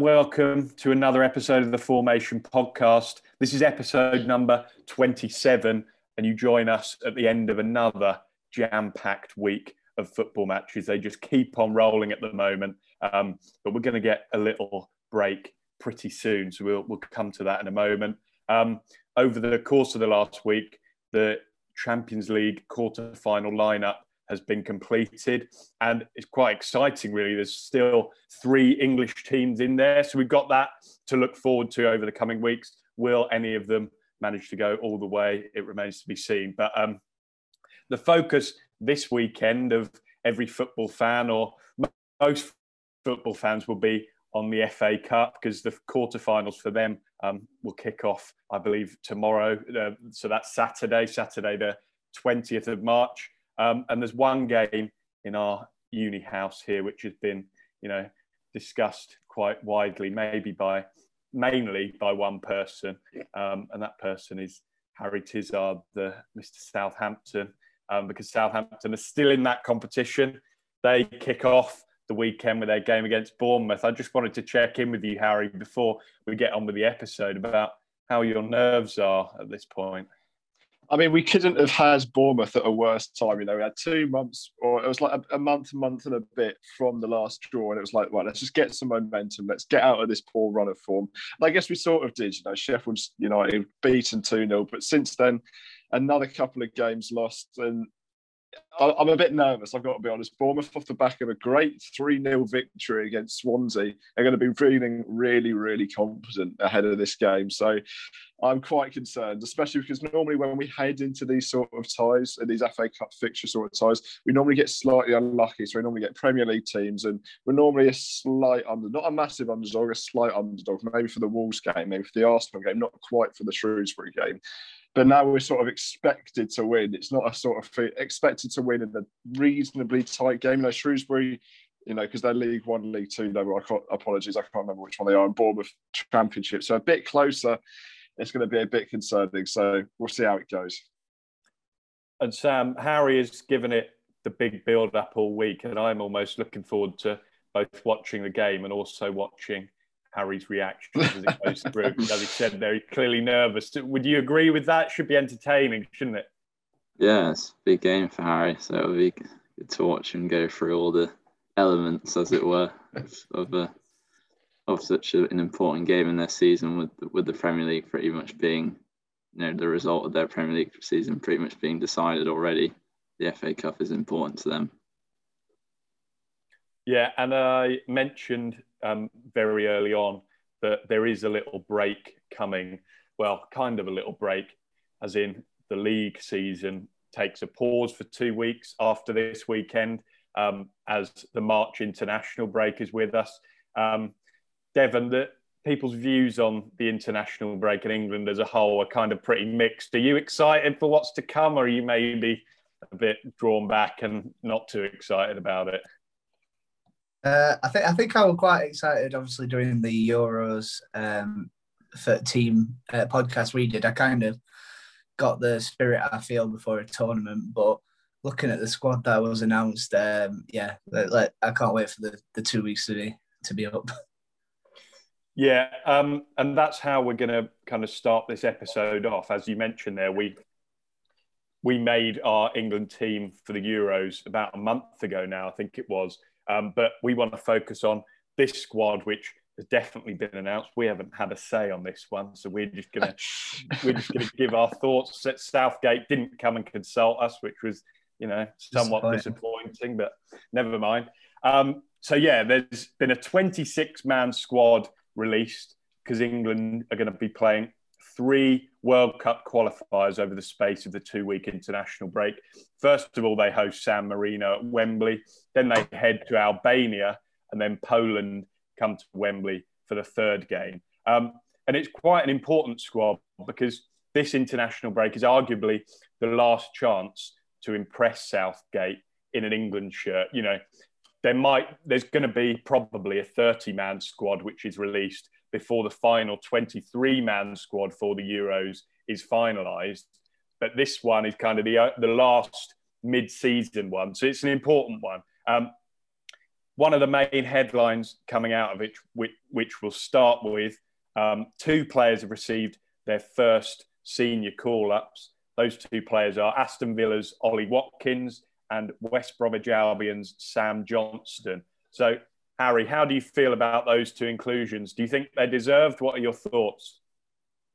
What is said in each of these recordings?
Welcome to another episode of the Fourmation Podcast. This is episode number 27, and you join us at the end of another jam packed week of football matches. They just keep on rolling at the moment, um, but we're going to get a little break pretty soon, so we'll, we'll come to that in a moment. Um, over the course of the last week, the Champions League quarter final lineup has been completed. And it's quite exciting really. There's still three english teams in there. So we've got that to look forward to over the coming weeks. Will any of them manage to go all the way? It remains to be seen. But um, the focus this weekend of every football fan or most football fans will be on the FA Cup because the quarterfinals for them um, will kick off, I believe, tomorrow. Uh, so that's Saturday, Saturday the 20th of March. Um, and there's one game in our uni house here which has been, you know, discussed quite widely, maybe by mainly by one person, um, and that person is Harry Tizard, the Mr. Southampton, um, because Southampton are still in that competition. They kick off the weekend with their game against Bournemouth. I just wanted to check in with you, Harry, before we get on with the episode about how your nerves are at this point. I mean, we couldn't have had Bournemouth at a worse time. You know, we had two months, or it was like a, a month, month and a bit from the last draw, and it was like, well, let's just get some momentum. Let's get out of this poor run of form. And I guess we sort of did. You know, Sheffield United beaten two 0 but since then, another couple of games lost, and I'm a bit nervous, I've got to be honest. Bournemouth, off the back of a great 3 0 victory against Swansea, are going to be feeling really, really confident ahead of this game. So I'm quite concerned, especially because normally when we head into these sort of ties, uh, these FA Cup fixture sort of ties, we normally get slightly unlucky. So we normally get Premier League teams, and we're normally a slight under, not a massive underdog, a slight underdog, maybe for the Wolves game, maybe for the Arsenal game, not quite for the Shrewsbury game but now we're sort of expected to win. It's not a sort of expected to win in a reasonably tight game. You know, Shrewsbury, you know, because they're League One, League Two level. I can't, apologies, I can't remember which one they are. And Bournemouth Championship, so a bit closer. It's going to be a bit concerning. So we'll see how it goes. And Sam, Harry has given it the big build up all week, and I'm almost looking forward to both watching the game and also watching Harry's reaction as it goes through. As he said there, he's clearly nervous. Would you agree with that? Should be entertaining, shouldn't it? Yeah, it's a big game for Harry, so it'll be good to watch him go through all the elements, as it were, of a, uh, of such an important game in their season, with with the Premier League pretty much being, you know, the result of their Premier League season pretty much being decided already. The FA Cup is important to them. Yeah, and I mentioned um, very early on that there is a little break coming. Well, kind of a little break, as in the league season takes a pause for two weeks after this weekend, um, as the March international break is with us. Um, Devon, the people's views on the international break in England as a whole are kind of pretty mixed. Are you excited for what's to come, or are you maybe a bit drawn back and not too excited about it? Uh, I think I think I was quite excited. Obviously, during the Euros um, for team uh, podcast we did, I kind of got the spirit I feel before a tournament. But looking at the squad that was announced, um, yeah, like, I can't wait for the, the two weeks to be to be up. Yeah, um, and that's how we're going to kind of start this episode off. As you mentioned there, we we made our England team for the Euros about a month ago now, I think it was. Um, but we want to focus on this squad, which has definitely been announced. We haven't had a say on this one, so we're just gonna we're just gonna give our thoughts. That Southgate didn't come and consult us, which was you know somewhat disappointing, but never mind. Um, so yeah, there's been a 26 man squad released because England are going to be playing three World Cup qualifiers over the space of the two week international break. First of all, they host San Marino at Wembley. Then they head to Albania and then Poland come to Wembley for the third game. Um, and it's quite an important squad because this international break is arguably the last chance to impress Southgate in an England shirt. You know, there might there's going to be probably a 30 man squad which is released before the final 23 man squad for the Euros is finalised. But this one is kind of the, uh, the last mid season one. So it's an important one. Um, one of the main headlines coming out of it, which, which we'll start with, um, two players have received their first senior call ups. Those two players are Aston Villa's Ollie Watkins and West Bromwich Albion's Sam Johnstone. So, Harry, how do you feel about those two inclusions? Do you think they're deserved? What are your thoughts?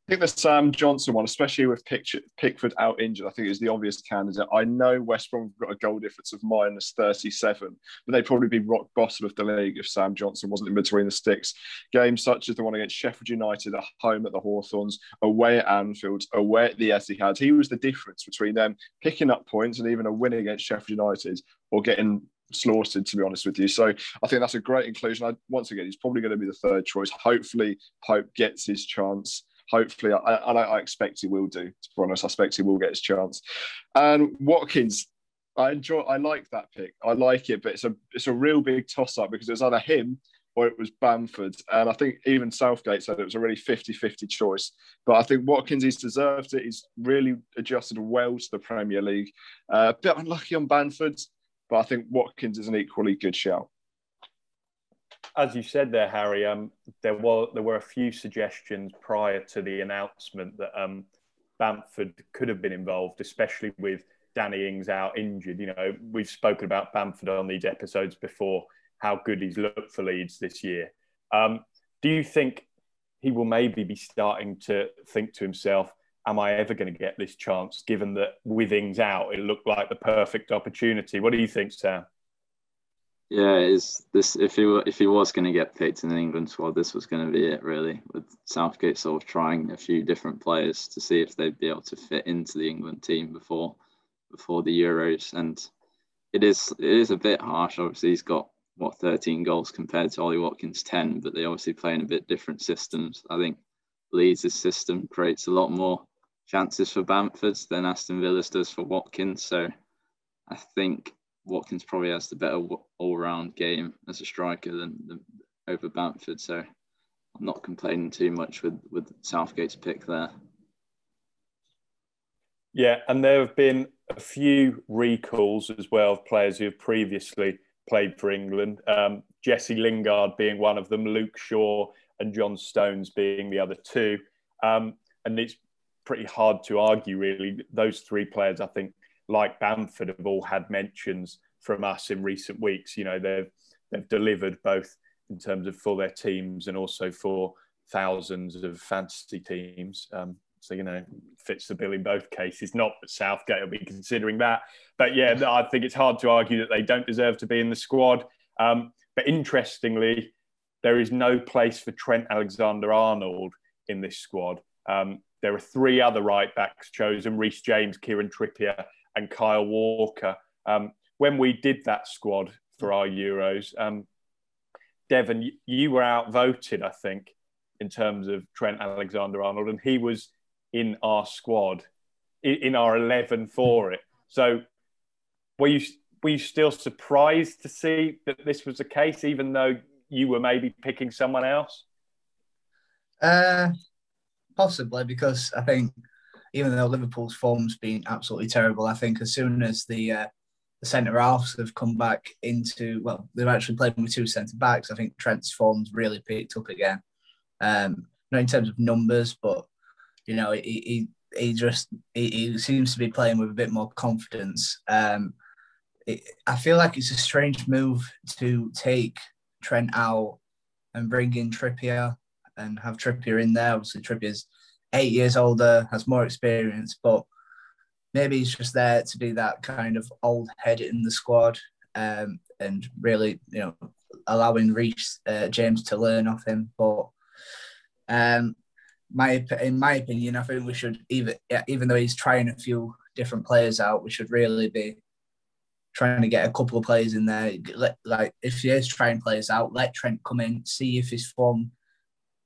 I think the Sam Johnstone one, especially with Pickford out injured, I think is the obvious candidate. I know West Brom have got a goal difference of minus 37, but they'd probably be rock bottom of the league if Sam Johnstone wasn't in between the sticks. Games such as the one against Sheffield United at home at the Hawthorns, away at Anfield, away at the Etihad, he was the difference between them picking up points and even a win against Sheffield United or getting slaughtered, to be honest with you. So I think that's a great inclusion. I, once again, he's probably going to be the third choice. Hopefully, Pope gets his chance hopefully, I, I, I expect he will do. To be honest, I expect he will get his chance. And Watkins, I enjoy. I like that pick. I like it, but it's a it's a real big toss up because it was either him or it was Bamford. And I think even Southgate said it was a really 50-50 choice. But I think Watkins, he's deserved it. He's really adjusted well to the Premier League. Uh, a bit unlucky on Bamford, but I think Watkins is an equally good shout as you said there, Harry, um, there were there were a few suggestions prior to the announcement that um, Bamford could have been involved, especially with Danny Ings out injured. You know, we've spoken about Bamford on these episodes before, how good he's looked for Leeds this year. Um, do you think he will maybe be starting to think to himself, "Am I ever going to get this chance?" Given that with Ings out, it looked like the perfect opportunity. What do you think, Sam? Yeah, is this if he were, if he was going to get picked in the England squad, this was going to be it really. With Southgate sort of trying a few different players to see if they'd be able to fit into the England team before before the Euros, and it is it is a bit harsh. Obviously, he's got what 13 goals compared to Ollie Watkins 10, but they obviously play in a bit different systems. I think Leeds' system creates a lot more chances for Bamford than Aston Villa's does for Watkins. So I think Watkins probably has the better all-round game as a striker than, than over Bamford. So I'm not complaining too much with with Southgate's pick there. Yeah, and there have been a few recalls as well of players who have previously played for England. Um, Jesse Lingard being one of them, Luke Shaw and John Stones being the other two. Um, and it's pretty hard to argue, really. Those three players, I think, like Bamford, have all had mentions from us in recent weeks. You know, they've they've delivered both in terms of for their teams and also for thousands of fantasy teams. Um, so you know, fits the bill in both cases. Not that Southgate will be considering that, but yeah, I think it's hard to argue that they don't deserve to be in the squad. Um, but interestingly, there is no place for Trent Alexander-Arnold in this squad. Um, there are three other right backs chosen: Reece James, Kieran Trippier, and Kyle Walker. Um, when we did that squad for our Euros, um, Devon, you were outvoted, I think, in terms of Trent Alexander Arnold, and he was in our squad, in our 11 for it. So were you, were you still surprised to see that this was the case, even though you were maybe picking someone else? Uh, possibly, because I think even though Liverpool's form's been absolutely terrible, I think as soon as the uh, the centre halves have come back into well, they've actually played with two centre backs. I think Trent's form's really picked up again. Um, not in terms of numbers, but you know, he he, he just he, he seems to be playing with a bit more confidence. Um, it, I feel like it's a strange move to take Trent out and bring in Trippier and have Trippier in there. Obviously, Trippier's eight years older, has more experience, but maybe he's just there to be that kind of old head in the squad um, and really, you know, allowing Reece uh, James to learn off him. But um, my in my opinion, I think we should even even though he's trying a few different players out, we should really be trying to get a couple of players in there. Like if he is trying players out, let Trent come in, see if his form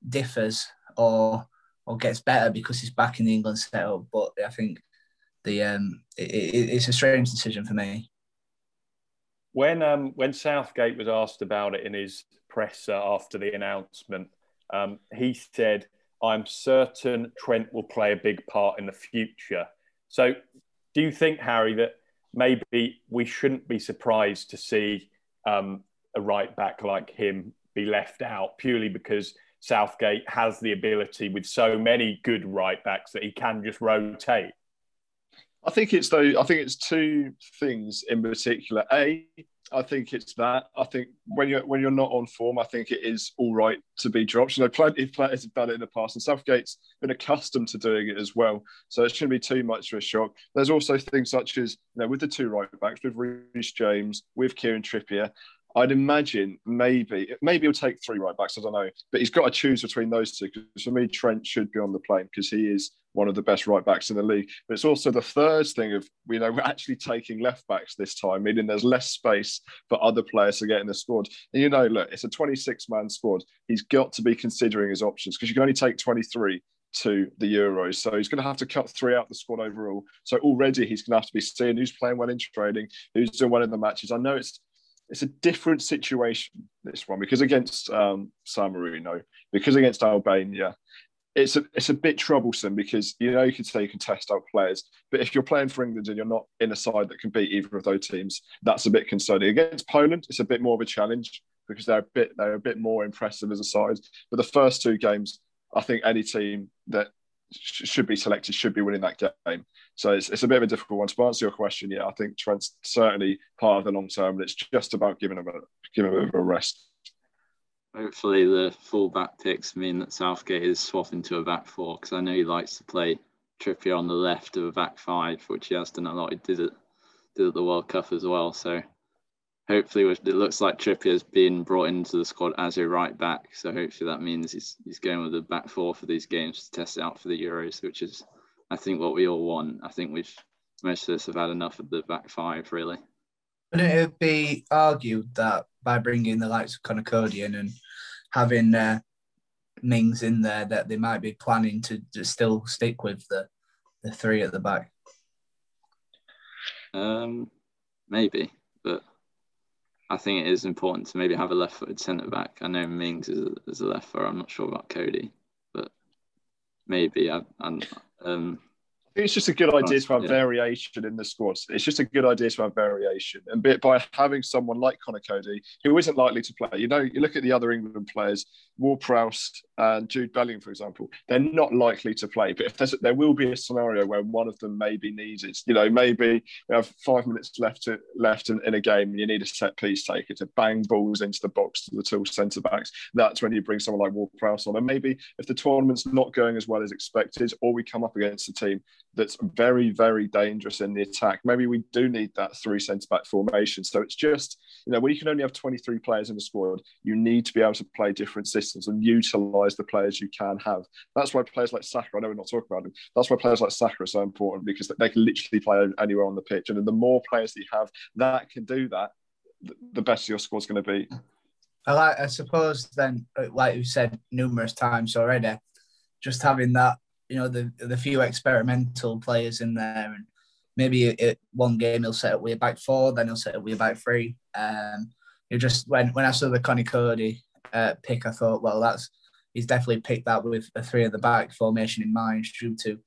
differs or or gets better because he's back in the England setup. But I think the um, it, it, it's a strange decision for me. When um, when Southgate was asked about it in his presser after the announcement, um, he said, "I'm certain Trent will play a big part in the future." So, do you think, Harry, that maybe we shouldn't be surprised to see um, a right back like him be left out purely because Southgate has the ability with so many good right backs that he can just rotate. I think it's though. I think it's two things in particular. A, I think it's that. I think when you're when you're not on form, I think it is all right to be dropped. You know, plenty of players have done it in the past, and Southgate's been accustomed to doing it as well. So it shouldn't be too much of a shock. There's also things such as you know, with the two right backs, with Reece James, with Kieran Trippier. I'd imagine maybe maybe he'll take three right backs. I don't know, but he's got to choose between those two. Because for me, Trent should be on the plane because he is one of the best right backs in the league. But it's also the third thing of you know we're actually taking left backs this time, meaning there's less space for other players to get in the squad. And you know, look, it's a 26 man squad. He's got to be considering his options because you can only take 23 to the Euros. So he's going to have to cut three out the squad overall. So already he's going to have to be seeing who's playing well in training, who's doing well in the matches. I know it's it's a different situation this one because against um, San Marino, because against Albania, it's a it's a bit troublesome because you know you can say you can test out players, but if you're playing for England and you're not in a side that can beat either of those teams, that's a bit concerning. Against Poland, it's a bit more of a challenge because they're a bit they're a bit more impressive as a side. But the first two games, I think any team that should be selected should be winning that game. So it's, it's a bit of a difficult one. To answer your question, yeah, I think Trent's certainly part of the long term, and it's just about giving him a giving him a rest. Hopefully, the full back picks mean that Southgate is swapping to a back four because I know he likes to play Trippier on the left of a back five, which he has done a lot. He did it, did at the World Cup as well. So hopefully, it looks like Trippier's been brought into the squad as a right back. So hopefully, that means he's he's going with the back four for these games to test it out for the Euros, which is, I think, what we all want. I think we've most of us have had enough of the back five, really. Wouldn't it be argued that by bringing the likes of Conor Coady in and having uh, Mings in there, that they might be planning to, still stick with the, the three at the back? Um, maybe, but I think it is important to maybe have a left-footed centre back. I know Mings is a, is a left footer. I'm not sure about Coady, but maybe. I, I'm, um, it's just a good idea to have yeah. variation in the squads. It's just a good idea to have variation, and by having someone like Conor Coady, who isn't likely to play. You know, you look at the other England players, Ward-Prowse and Jude Bellingham, for example. They're not likely to play, but if there's, there will be a scenario where one of them may be needed. You know, maybe we have five minutes left to, left in, in a game, and you need a set piece taker to bang balls into the box to the two centre backs. That's when you bring someone like Ward-Prowse on, and maybe if the tournament's not going as well as expected, or we come up against a team that's very, very dangerous in the attack. Maybe we do need that three centre back formation. So it's just, you know, when you can only have 23 players in the squad, you need to be able to play different systems and utilise the players you can have. That's why players like Saka, I know we're not talking about him, that's why players like Saka are so important because they can literally play anywhere on the pitch. And the more players that you have that can do that, the better your squad's going to be. I like, I suppose then, like you said numerous times already, just having that you know the the few experimental players in there, and maybe it, one game he'll set up with a back four, then he'll set up with a back three. Um, you just when when I saw the Conor Coady uh, pick, I thought, well, that's he's definitely picked that with a three at the back formation in mind. Due to,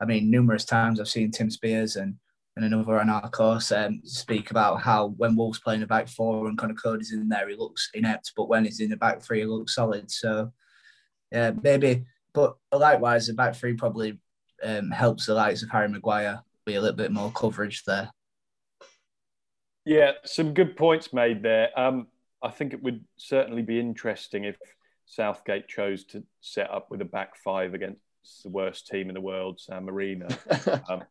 I mean, numerous times I've seen Tim Spears and and another on our course um, speak about how when Wolves playing a back four and Conor Coady's in there, he looks inept, but when he's in the back three, he looks solid. So, yeah, maybe but likewise, the back three probably um, helps the likes of Harry Maguire be a little bit more coverage there. Yeah, some good points made there. Um, I think it would certainly be interesting if Southgate chose to set up with a back five against the worst team in the world, San Marino. Um,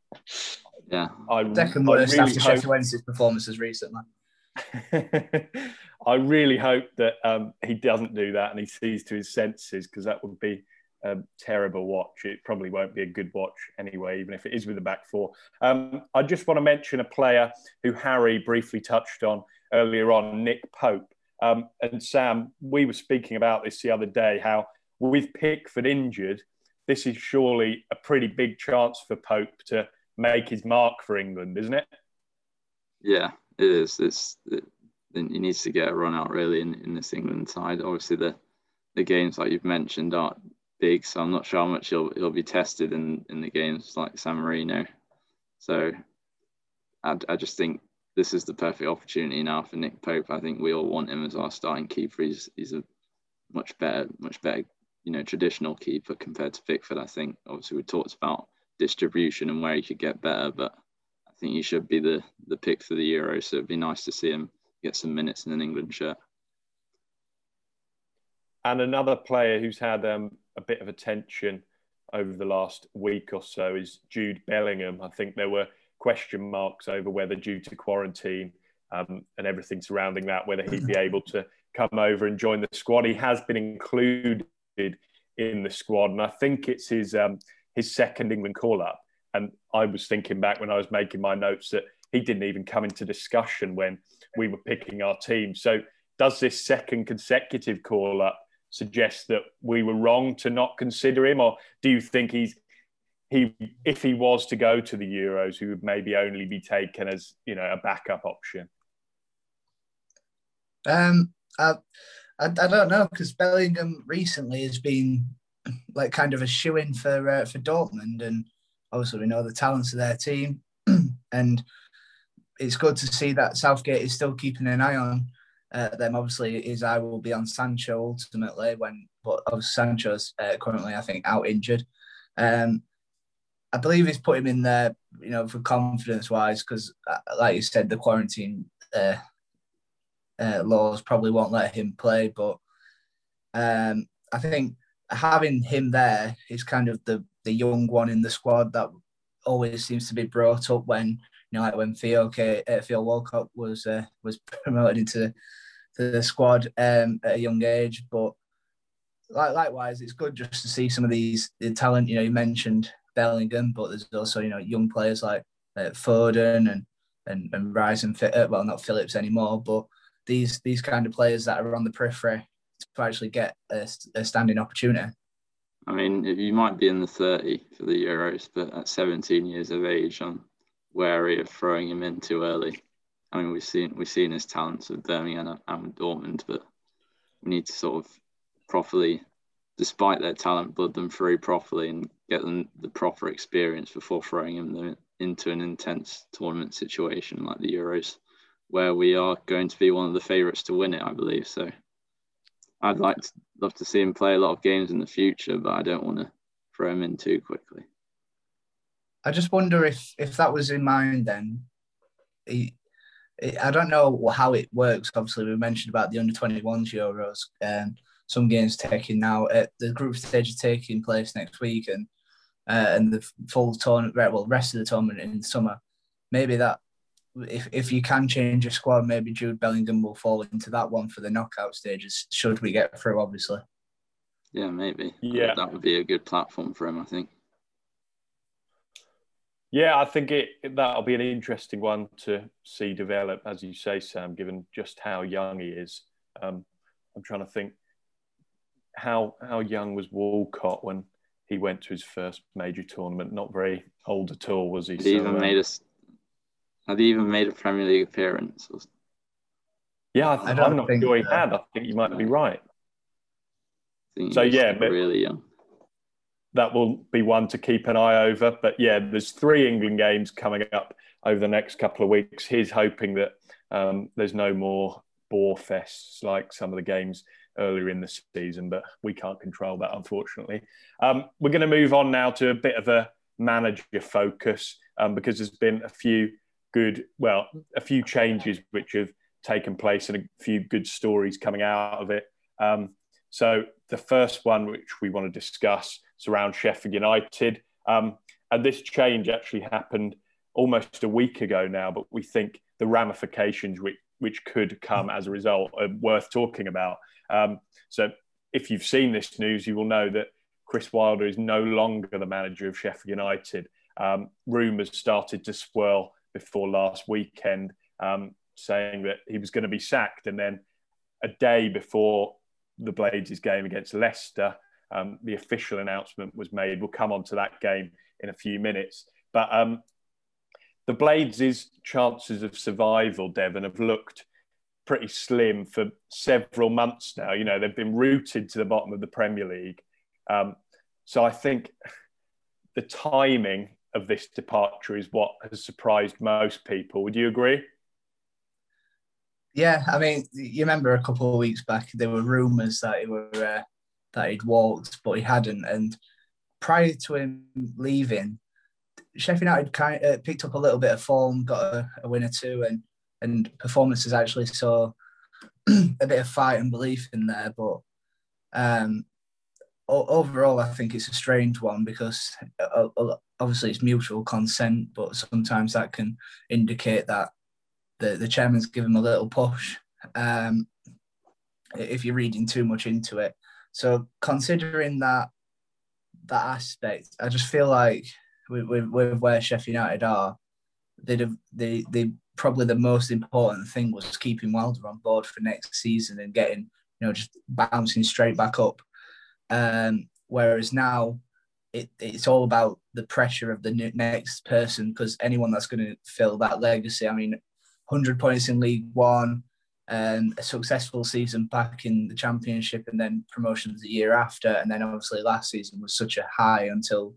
yeah, I, second worst really after hope... Sheffield Wednesday's performances recently. I really hope that um, he doesn't do that and he sees to his senses because that would be a terrible watch. It probably won't be a good watch anyway, even if it is with the back four. Um, I just want to mention a player who Harry briefly touched on earlier on, Nick Pope. Um, and Sam, we were speaking about this the other day, how with Pickford injured, this is surely a pretty big chance for Pope to make his mark for England, isn't it? Yeah, it is. It's it, he needs to get a run out really in, in this England side. Obviously, the the games like you've mentioned are big, so I'm not sure how much he'll he'll be tested in in the games like San Marino. So I, I just think this is the perfect opportunity now for Nick Pope. I think we all want him as our starting keeper. He's he's a much better, much better, you know, traditional keeper compared to Pickford. I think obviously we talked about distribution and where he could get better, but I think he should be the the pick for the Euro. So it'd be nice to see him get some minutes in an England shirt. And another player who's had um, a bit of attention over the last week or so is Jude Bellingham. I think there were question marks over whether, due to quarantine um, and everything surrounding that, whether he'd be able to come over and join the squad. He has been included in the squad, and I think it's his um, his second England call up. And I was thinking back when I was making my notes that he didn't even come into discussion when we were picking our team. So, does this second consecutive call up suggest that we were wrong to not consider him, or do you think he's he if he was to go to the Euros, he would maybe only be taken as you know a backup option? Um, I, I, I don't know because Bellingham recently has been like kind of a shoe in for uh, for Dortmund, and obviously we know the talents of their team, and it's good to see that Southgate is still keeping an eye on uh, them. Obviously, his eye will be on Sancho ultimately when, but obviously Sancho's uh, currently I think out injured. Um, I believe he's put him in there, you know, for confidence wise, because uh, like you said, the quarantine uh, uh, laws probably won't let him play. But um, I think having him there is kind of the the young one in the squad that always seems to be brought up when you know like when Theo uh, Theo Walcott was uh, was promoted into the squad um, at a young age. But like, likewise, it's good just to see some of these the talent. You know, you mentioned Bellingham, but there's also you know young players like uh, Foden and and and Rising Fit. Uh, well, not Phillips anymore, but these these kind of players that are on the periphery to actually get a, a standing opportunity. I mean, you might be in the 30 for the Euros, but at 17 years of age, I'm wary of throwing him in too early. I mean, we've seen we've seen his talents with Birmingham and Dortmund, but we need to sort of properly, despite their talent, blood them through properly and get them the proper experience before throwing them into an intense tournament situation like the Euros, where we are going to be one of the favourites to win it, I believe. So, I'd like to love to see him play a lot of games in the future, but I don't want to throw him in too quickly. I just wonder if if that was in mind then. He, I don't know how it works. Obviously, we mentioned about the under 21s Euros. and some games taking now. Uh, the group stage is taking place next week, and uh, and the full tournament, well, rest of the tournament in the summer. Maybe that if if you can change your squad, maybe Jude Bellingham will fall into that one for the knockout stages. Should we get through, obviously. Yeah, maybe. Yeah, that would be a good platform for him. I think. Yeah, I think it that'll be an interesting one to see develop, as you say, Sam. Given just how young he is, um, I'm trying to think how how young was Walcott when he went to his first major tournament? Not very old at all, was he? Had he so, even uh, made a had he even made a Premier League appearance? Yeah, I, am not sure he had. I think you might be right. So yeah, really young that will be one to keep an eye over. But yeah, there's three England games coming up over the next couple of weeks. He's hoping that um, there's no more bore fests like some of the games earlier in the season, but we can't control that, unfortunately. Um, we're going to move on now to a bit of a manager focus um, because there's been a few good, well, a few changes which have taken place and a few good stories coming out of it. Um, so the first one which we want to discuss is around Sheffield United. Um, and this change actually happened almost a week ago now, but we think the ramifications which, which could come as a result are worth talking about. Um, so if you've seen this news, you will know that Chris Wilder is no longer the manager of Sheffield United. Um, rumours started to swirl before last weekend, um, saying that he was going to be sacked, and then a day before the Blades' game against Leicester, um, the official announcement was made. We'll come on to that game in a few minutes. But um, the Blades' chances of survival, Devon, have looked pretty slim for several months now. You know, they've been rooted to the bottom of the Premier League. Um, so I think the timing of this departure is what has surprised most people. Would you agree? Yeah, I mean, you remember a couple of weeks back there were rumours that he were uh, that he'd walked, but he hadn't. And prior to him leaving, Sheffield United kind of uh, picked up a little bit of form, got a, a win or two, and and performances actually saw a bit of fight and belief in there. But um, overall, I think it's a strange one because uh, obviously it's mutual consent, but sometimes that can indicate that the, the chairman's given him a little push um, if you're reading too much into it. So considering that that aspect, I just feel like with, with, with where Sheffield United are, they'd have, they they probably the most important thing was keeping Wilder on board for next season and getting you know just bouncing straight back up. Um, whereas now it, it's all about the pressure of the next person because anyone that's going to fill that legacy. I mean, 100 points in League One, um, a successful season back in the Championship, and then promotions the year after. And then obviously last season was such a high until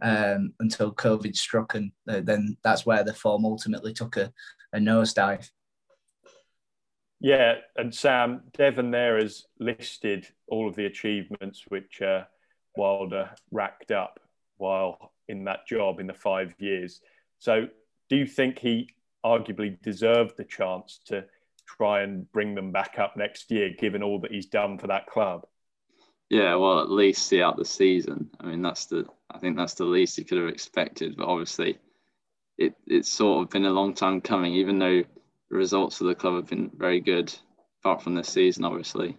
um, until COVID struck, and uh, then that's where the form ultimately took a, a nosedive. Yeah, and Sam Devon there has listed all of the achievements which uh, Wilder racked up while in that job in the five years. So, do you think he arguably deserved the chance to try and bring them back up next year, given all that he's done for that club? Yeah, well, at least see out the season. I mean, that's the I think that's the least he could have expected. But obviously, it it's sort of been a long time coming. Even though the results of the club have been very good, apart from this season, obviously,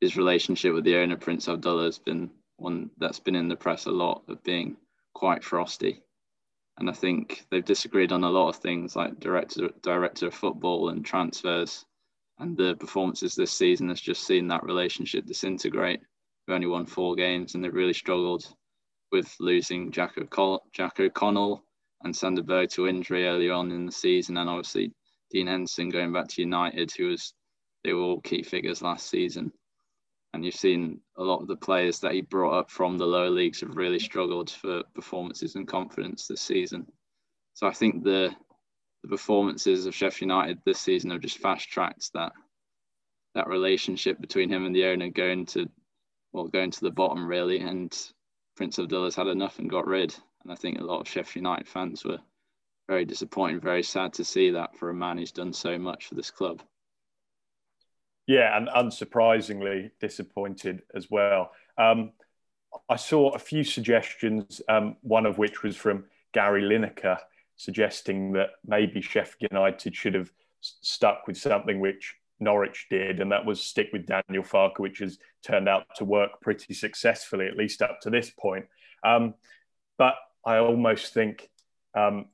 his relationship with the owner Prince Abdullah has been one that's been in the press a lot of being quite frosty. And I think they've disagreed on a lot of things like director director of football and transfers. And the performances this season has just seen that relationship disintegrate. We've only won four games and they've really struggled with losing Jack, O'Connell, Jack O'Connell and Sander Berge to injury early on in the season. And obviously Dean Henderson going back to United, who was, they were all key figures last season and you've seen a lot of the players that he brought up from the lower leagues have really struggled for performances and confidence this season. So I think the the performances of Sheffield United this season have just fast tracked that that relationship between him and the owner going to well going to the bottom really and Prince Abdullah's had enough and got rid and I think a lot of Sheffield United fans were very disappointed very sad to see that for a man who's done so much for this club. Yeah, and unsurprisingly disappointed as well. Um, I saw a few suggestions, um, one of which was from Gary Lineker, suggesting that maybe Sheffield United should have stuck with something which Norwich did, and that was stick with Daniel Farke, which has turned out to work pretty successfully, at least up to this point. Um, but I almost think, um,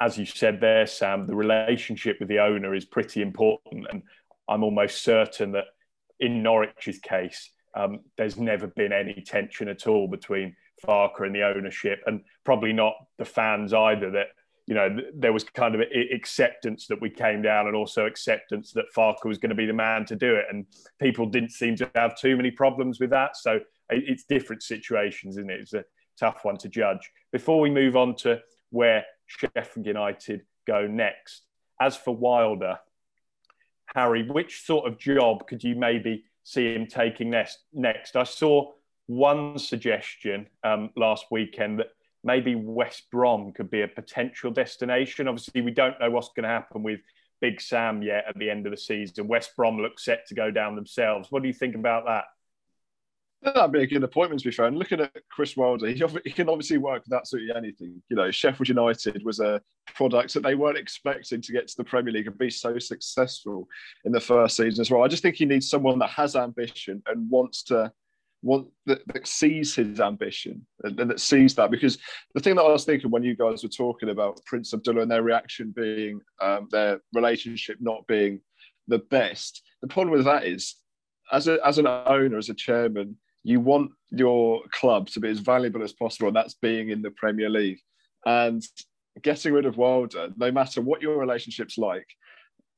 as you said there, Sam, the relationship with the owner is pretty important. And I'm almost certain that in Norwich's case, um, there's never been any tension at all between Farke and the ownership, and probably not the fans either. That you know there was kind of acceptance that we came down, and also acceptance that Farke was going to be the man to do it, and people didn't seem to have too many problems with that. So it's different situations, isn't it? It's a tough one to judge. Before we move on to where Sheffield United go next, as for Wilder, Harry, which sort of job could you maybe see him taking next? Next, I saw one suggestion um, last weekend that maybe West Brom could be a potential destination. Obviously, we don't know what's going to happen with Big Sam yet at the end of the season. West Brom look set to go down themselves. What do you think about that? That'd be a good appointment to be fair. And looking at Chris Wilder, he, he, can obviously work with absolutely anything. You know, Sheffield United was a product that they weren't expecting to get to the Premier League and be so successful in the first season as well. I just think he needs someone that has ambition and wants to want that, that sees his ambition and, and, that sees that because the thing that I was thinking when you guys were talking about Prince Abdullah and their reaction being um, their relationship not being the best, the problem with that is as a as an owner, as a chairman, you want your club to be as valuable as possible, and that's being in the Premier League. And getting rid of Wilder, no matter what your relationship's like,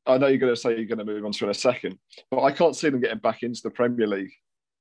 I know you're going to say you're going to move on to in a second, but I can't see them getting back into the Premier League.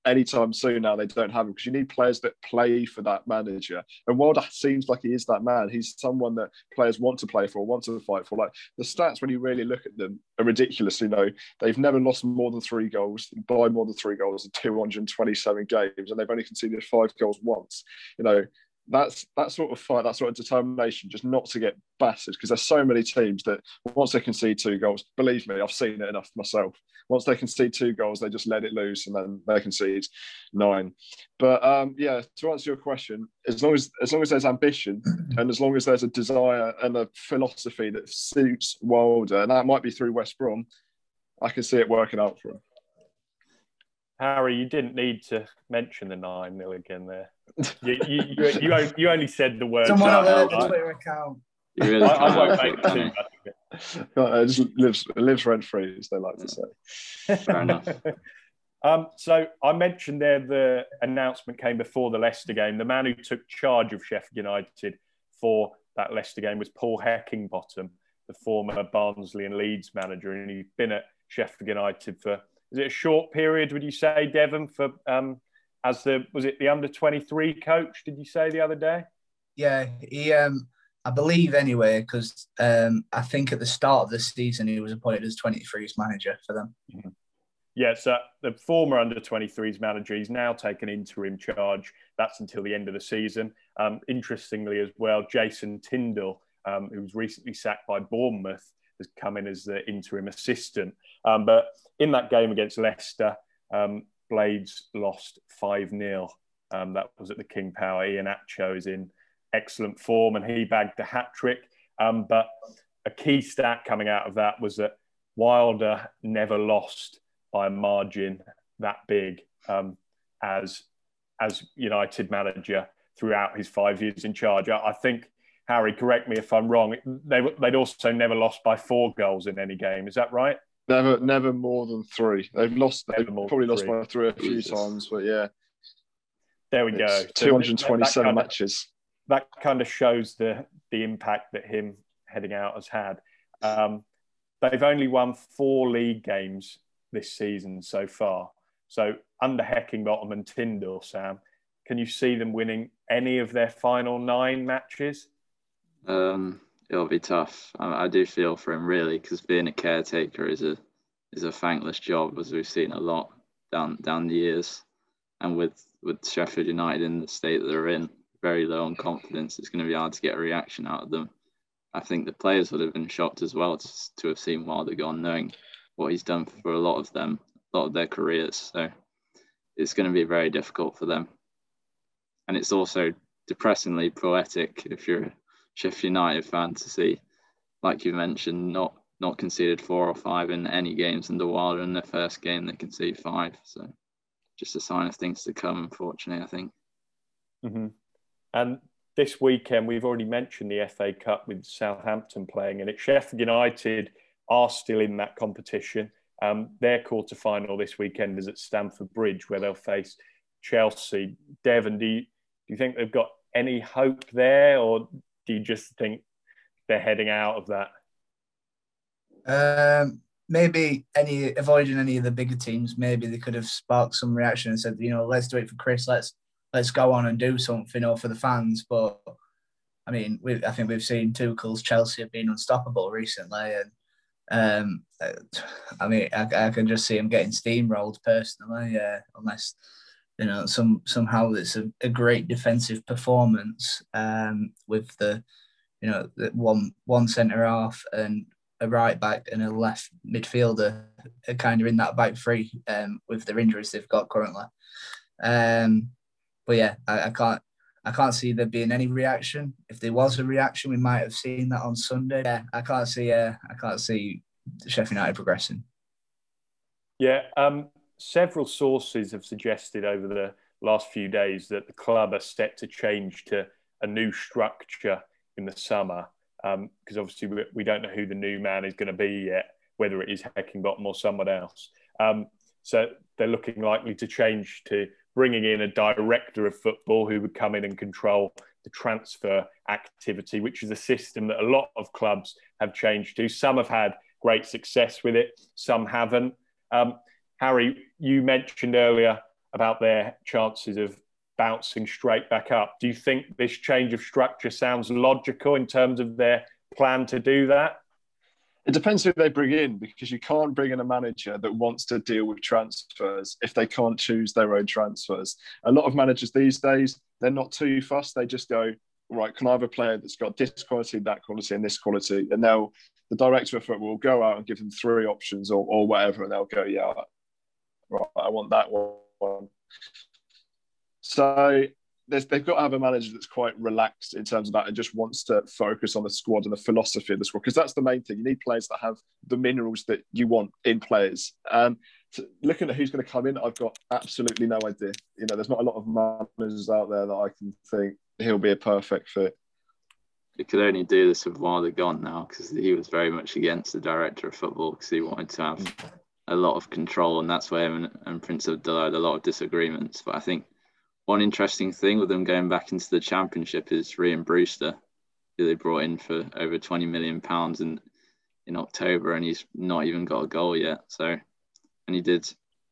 Anytime soon now they don't have him because you need players that play for that manager. And Wilder seems like he is that man. He's someone that players want to play for, want to fight for. Like the stats, when you really look at them, are ridiculously low. They've never lost more than three goals by more than three goals in 227 games, and they've only conceded five goals once. You know, that's that sort of fight, that sort of determination, just not to get battered. Because there's so many teams that once they concede two goals, believe me, I've seen it enough myself. Once they concede two goals, they just let it loose, and then they concede nine. But um, yeah, to answer your question, as long as as long as there's ambition, and as long as there's a desire and a philosophy that suits Wilder, and that might be through West Brom, I can see it working out for him. Harry, you didn't need to mention the 9 nil again there. You, you, you, you, you only said the word. Someone on the Twitter account. Really I, I won't make too much of it. It just lives lives rent free, as they like to say. Fair enough. Um, so I mentioned there the announcement came before the Leicester game. The man who took charge of Sheffield United for that Leicester game was Paul Heckingbottom, the former Barnsley and Leeds manager, and he's been at Sheffield United for is it a short period? Would you say, Devon, for um, as the was it the under twenty three coach? Did you say the other day? Yeah, he. Um, I believe anyway, because um, I think at the start of the season he was appointed as 23s manager for them. Mm-hmm. Yeah, so the former under 23s manager, he's now taken interim charge. That's until the end of the season. Um, interestingly, as well, Jason Tindall um, who was recently sacked by Bournemouth, has come in as the interim assistant. Um, but in that game against Leicester, um, Blades lost 5 0. Um, that was at the King Power. Iheanacho is in excellent form and he bagged a hat trick. Um, but a key stat coming out of that was that Wilder never lost by a margin that big um, as as United manager throughout his five years in charge. I, I, think Harry, correct me if I'm wrong. They, would also never lost by four goals in any game. Is that right? Never, never more than three. They've lost. They've probably lost by three a few Jesus. times, but yeah. There we go. Two hundred twenty-seven matches that kind of shows the the impact that him heading out has had. Um, they've only won four league games this season so far. So under Heckingbottom and Tindall, Sam, can you see them winning any of their final nine matches? Um, it'll be tough. I, I, do feel for him really because being a caretaker is a is a thankless job, as we've seen a lot down down the years, and with with Sheffield United in the state that they're in, very low on confidence, it's going to be hard to get a reaction out of them. I think the players would have been shocked as well to, to have seen Wilder gone, knowing what he's done for a lot of them, a lot of their careers. So it's going to be very difficult for them. And it's also depressingly poetic if you're Sheffield United fan to see, like you mentioned, not not conceded four or five in any games in under Wilder in their first game they conceded five. So just a sign of things to come, unfortunately, I think. Mm-hmm. And this weekend, we've already mentioned the FA Cup with Southampton playing in it. Sheffield United are still in that competition. Um, their quarter final this weekend is at Stamford Bridge, where they'll face Chelsea. Devon, do you, do you think they've got any hope there, or do you just think they're heading out of that? Um, maybe any avoiding any of the bigger teams. Maybe they could have sparked some reaction and said, you know, let's do it for Chris. Let's let's go on and do something or for the fans. But I mean, we I think we've seen Tuchel's Chelsea have been unstoppable recently, and um, I mean, I, I can just see him getting steamrolled personally. Yeah, unless you know some somehow it's a, a great defensive performance um, with the you know the one one centre half and a right back and a left midfielder are kind of in that back three um, with their injuries they've got currently. Um, but yeah, I, I can't I can't see there being any reaction. If there was a reaction, we might have seen that on Sunday. Yeah, I can't see. Uh, I can't see Sheffield United progressing. Yeah, um, several sources have suggested over the last few days that the club are set to change to a new structure in the summer because um, obviously we, we, don't know who the new man is going to be yet, whether it is Heckingbottom or someone else. Um, so they're looking likely to change to bringing in a director of football who would come in and control the transfer activity, which is a system that a lot of clubs have changed to. Some have had great success with it, some haven't. Um, Harry, you mentioned earlier about their chances of bouncing straight back up. Do you think this change of structure sounds logical in terms of their plan to do that? It depends who they bring in because you can't bring in a manager that wants to deal with transfers if they can't choose their own transfers. A lot of managers these days, they're not too fussed. They just go, right, can I have a player that's got this quality, that quality, and this quality? And they'll, the director of football will go out and give them three options or, or whatever, and they'll go, yeah, right, I want that one. So they've got to have a manager that's quite relaxed in terms of that and just wants to focus on the squad and the philosophy of the squad because that's the main thing. You need players that have the minerals that you want in players. And looking at who's going to come in, I've got absolutely no idea. You know, there's not a lot of managers out there that I can think he'll be a perfect fit. He could only do this with Wilder gone now because he was very much against the director of football because he wanted to have mm. A lot of control, and that's where him and, Prince Abdullah had a lot of disagreements. But I think one interesting thing with them going back into the championship is Ryan Brewster, who they brought in for over twenty million pounds in in October, and he's not even got a goal yet. So, and he did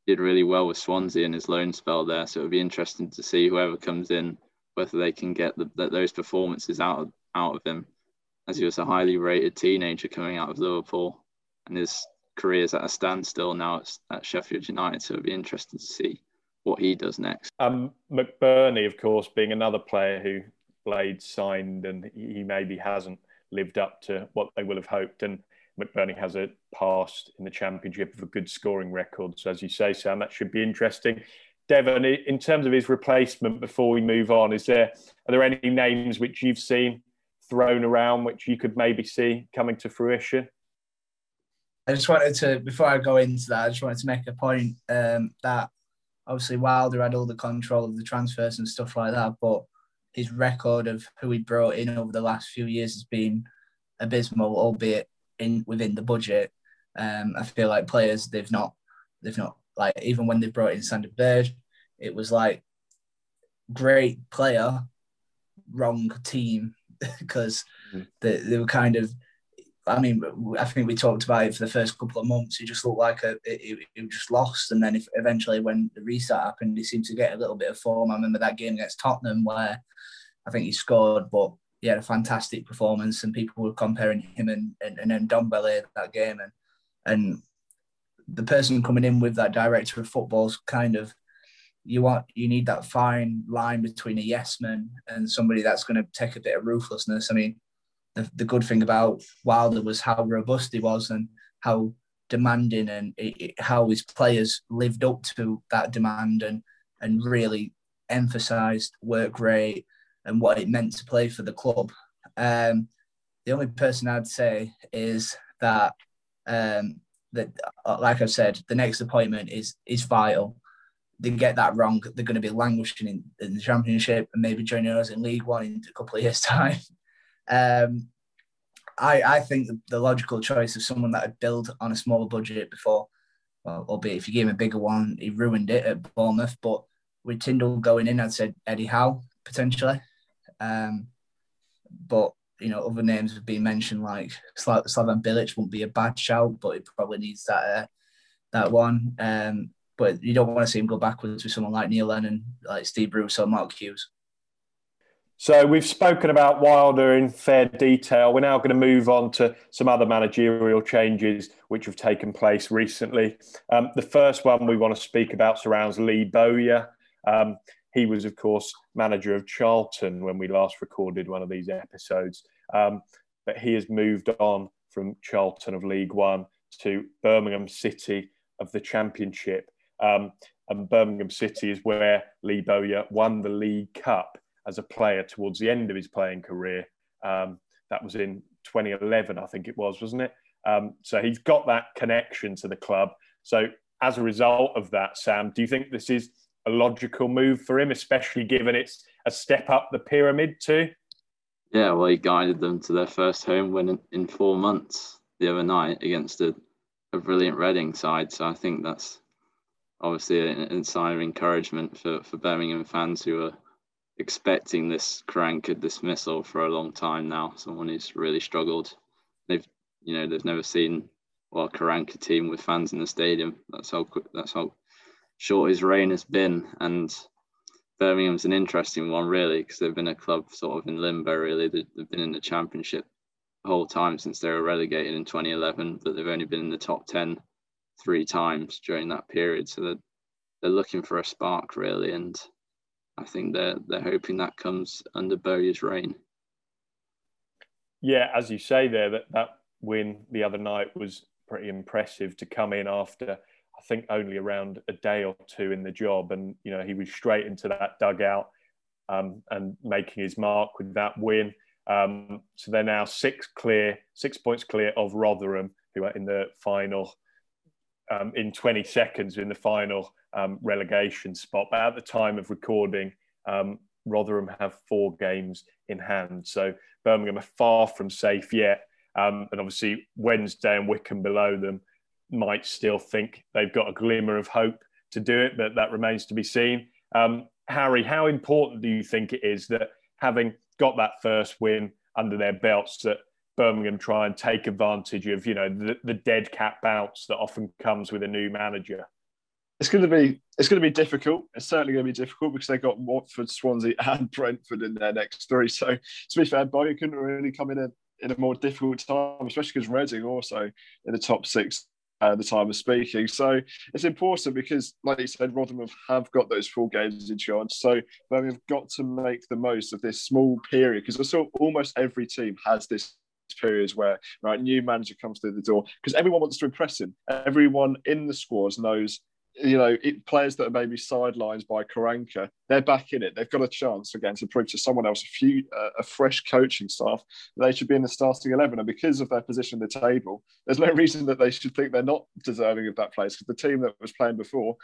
did really well with Swansea in his loan spell there. So it'll be interesting to see whoever comes in whether they can get the, those performances out of, out of him, as he was a highly rated teenager coming out of Liverpool, and his career is at a standstill now at, at Sheffield United. So it'll be interesting to see what he does next. Um, McBurnie, of course, being another player who Blade signed and he maybe hasn't lived up to what they will have hoped. And McBurnie has a past in the championship of a good scoring record. So, as you say, Sam, that should be interesting. Devon, in terms of his replacement, before we move on, is there are there any names which you've seen thrown around which you could maybe see coming to fruition? I just wanted to, before I go into that, I just wanted to make a point um, that obviously Wilder had all the control of the transfers and stuff like that, but his record of who he brought in over the last few years has been abysmal, albeit in within the budget. Um, I feel like players they've not they've not like even when they brought in Sander Berge, it was like great player, wrong team because mm. they, they were kind of I mean, I think we talked about it for the first couple of months. He just looked like a, it, it just lost, and then if, eventually, when the restart happened, he seemed to get a little bit of form. I remember that game against Tottenham where I think he scored, but he had a fantastic performance, and people were comparing him and and, and then Ndombele that game, and and the person coming in with that director of football's kind of you want you need that fine line between a yes man and somebody that's going to take a bit of ruthlessness. I mean the, the good thing about Wilder was how robust he was and how demanding and it, it, how his players lived up to that demand and and really emphasized work rate and what it meant to play for the club. Um, the only person I'd say is that um, that like I've said, the next appointment is is vital. They get that wrong, they're going to be languishing in, in the championship and maybe joining us in League One in a couple of years' time. Um, I, I think the, the, logical choice of someone that had built on a smaller budget before, well, albeit if you gave him a bigger one, he ruined it at Bournemouth. But with Tindall going in, I'd said Eddie Howe potentially. Um, but you know, other names have been mentioned like Slaven Bilic won't be a bad shout, but he probably needs that uh, that one. Um, but you don't want to see him go backwards with someone like Neil Lennon, like Steve Bruce or Mark Hughes. So we've spoken about Wilder in fair detail. We're now going to move on to some other managerial changes which have taken place recently. Um, the first one we want to speak about surrounds Lee Bowyer. Um, he was, of course, manager of Charlton when we last recorded one of these episodes. Um, but he has moved on from Charlton of League One to Birmingham City of the Championship. Um, and Birmingham City is where Lee Bowyer won the League Cup as a player towards the end of his playing career. Um, that was in 2011, I think it was, wasn't it? Um, so he's got that connection to the club. So as a result of that, Sam, do you think this is a logical move for him, especially given it's a step up the pyramid too? Yeah, well, he guided them to their first home win in four months the other night against a, a brilliant Reading side. So I think that's obviously an, a sign of encouragement for, for Birmingham fans who are expecting this Karanka dismissal for a long time now. Someone who's really struggled. They've, you know, they've never seen well a Karanka team with fans in the stadium. That's how quick. That's how short his reign has been. And Birmingham's an interesting one, really, because they've been a club sort of in limbo, really. They've been in the championship the whole time since they were relegated in 2011, but they've only been in the top 10 three times during that period. So they're, they're looking for a spark, really. And I think they're, they're hoping that comes under Bowyer's reign. Yeah, as you say there, that, that win the other night was pretty impressive to come in after I think only around a day or two in the job, and you know he was straight into that dugout um, and making his mark with that win. Um, so they're now six clear, six points clear of Rotherham, who are in the final um, in 20 seconds in the final um, relegation spot. But at the time of recording, um, Rotherham have four games in hand, so Birmingham are far from safe yet. Um, and obviously, Wednesday and Wycombe below them might still think they've got a glimmer of hope to do it, but that remains to be seen. Um, Harry, how important do you think it is that having got that first win under their belts, that Birmingham try and take advantage of, you know, the, the dead cat bounce that often comes with a new manager? It's going to be it's going to be difficult. It's certainly going to be difficult because they've got Watford, Swansea, and Brentford in their next three. So to be fair, Bowyer couldn't really come in a, in a more difficult time, especially because Reading also in the top six at the time of speaking. So it's important because, like you said, Rotherham have got those four games in charge. So Birmingham have got to make the most of this small period because I saw almost every team has this periods where right new manager comes through the door because everyone wants to impress him. Everyone in the squads knows you know, it, players that are maybe sidelined by Karanka, they're back in it. They've got a chance again to prove to someone else, a few, uh, a fresh coaching staff, they should be in the starting eleven. And because of their position at the table, there's no reason that they should think they're not deserving of that place. Because the team that was playing before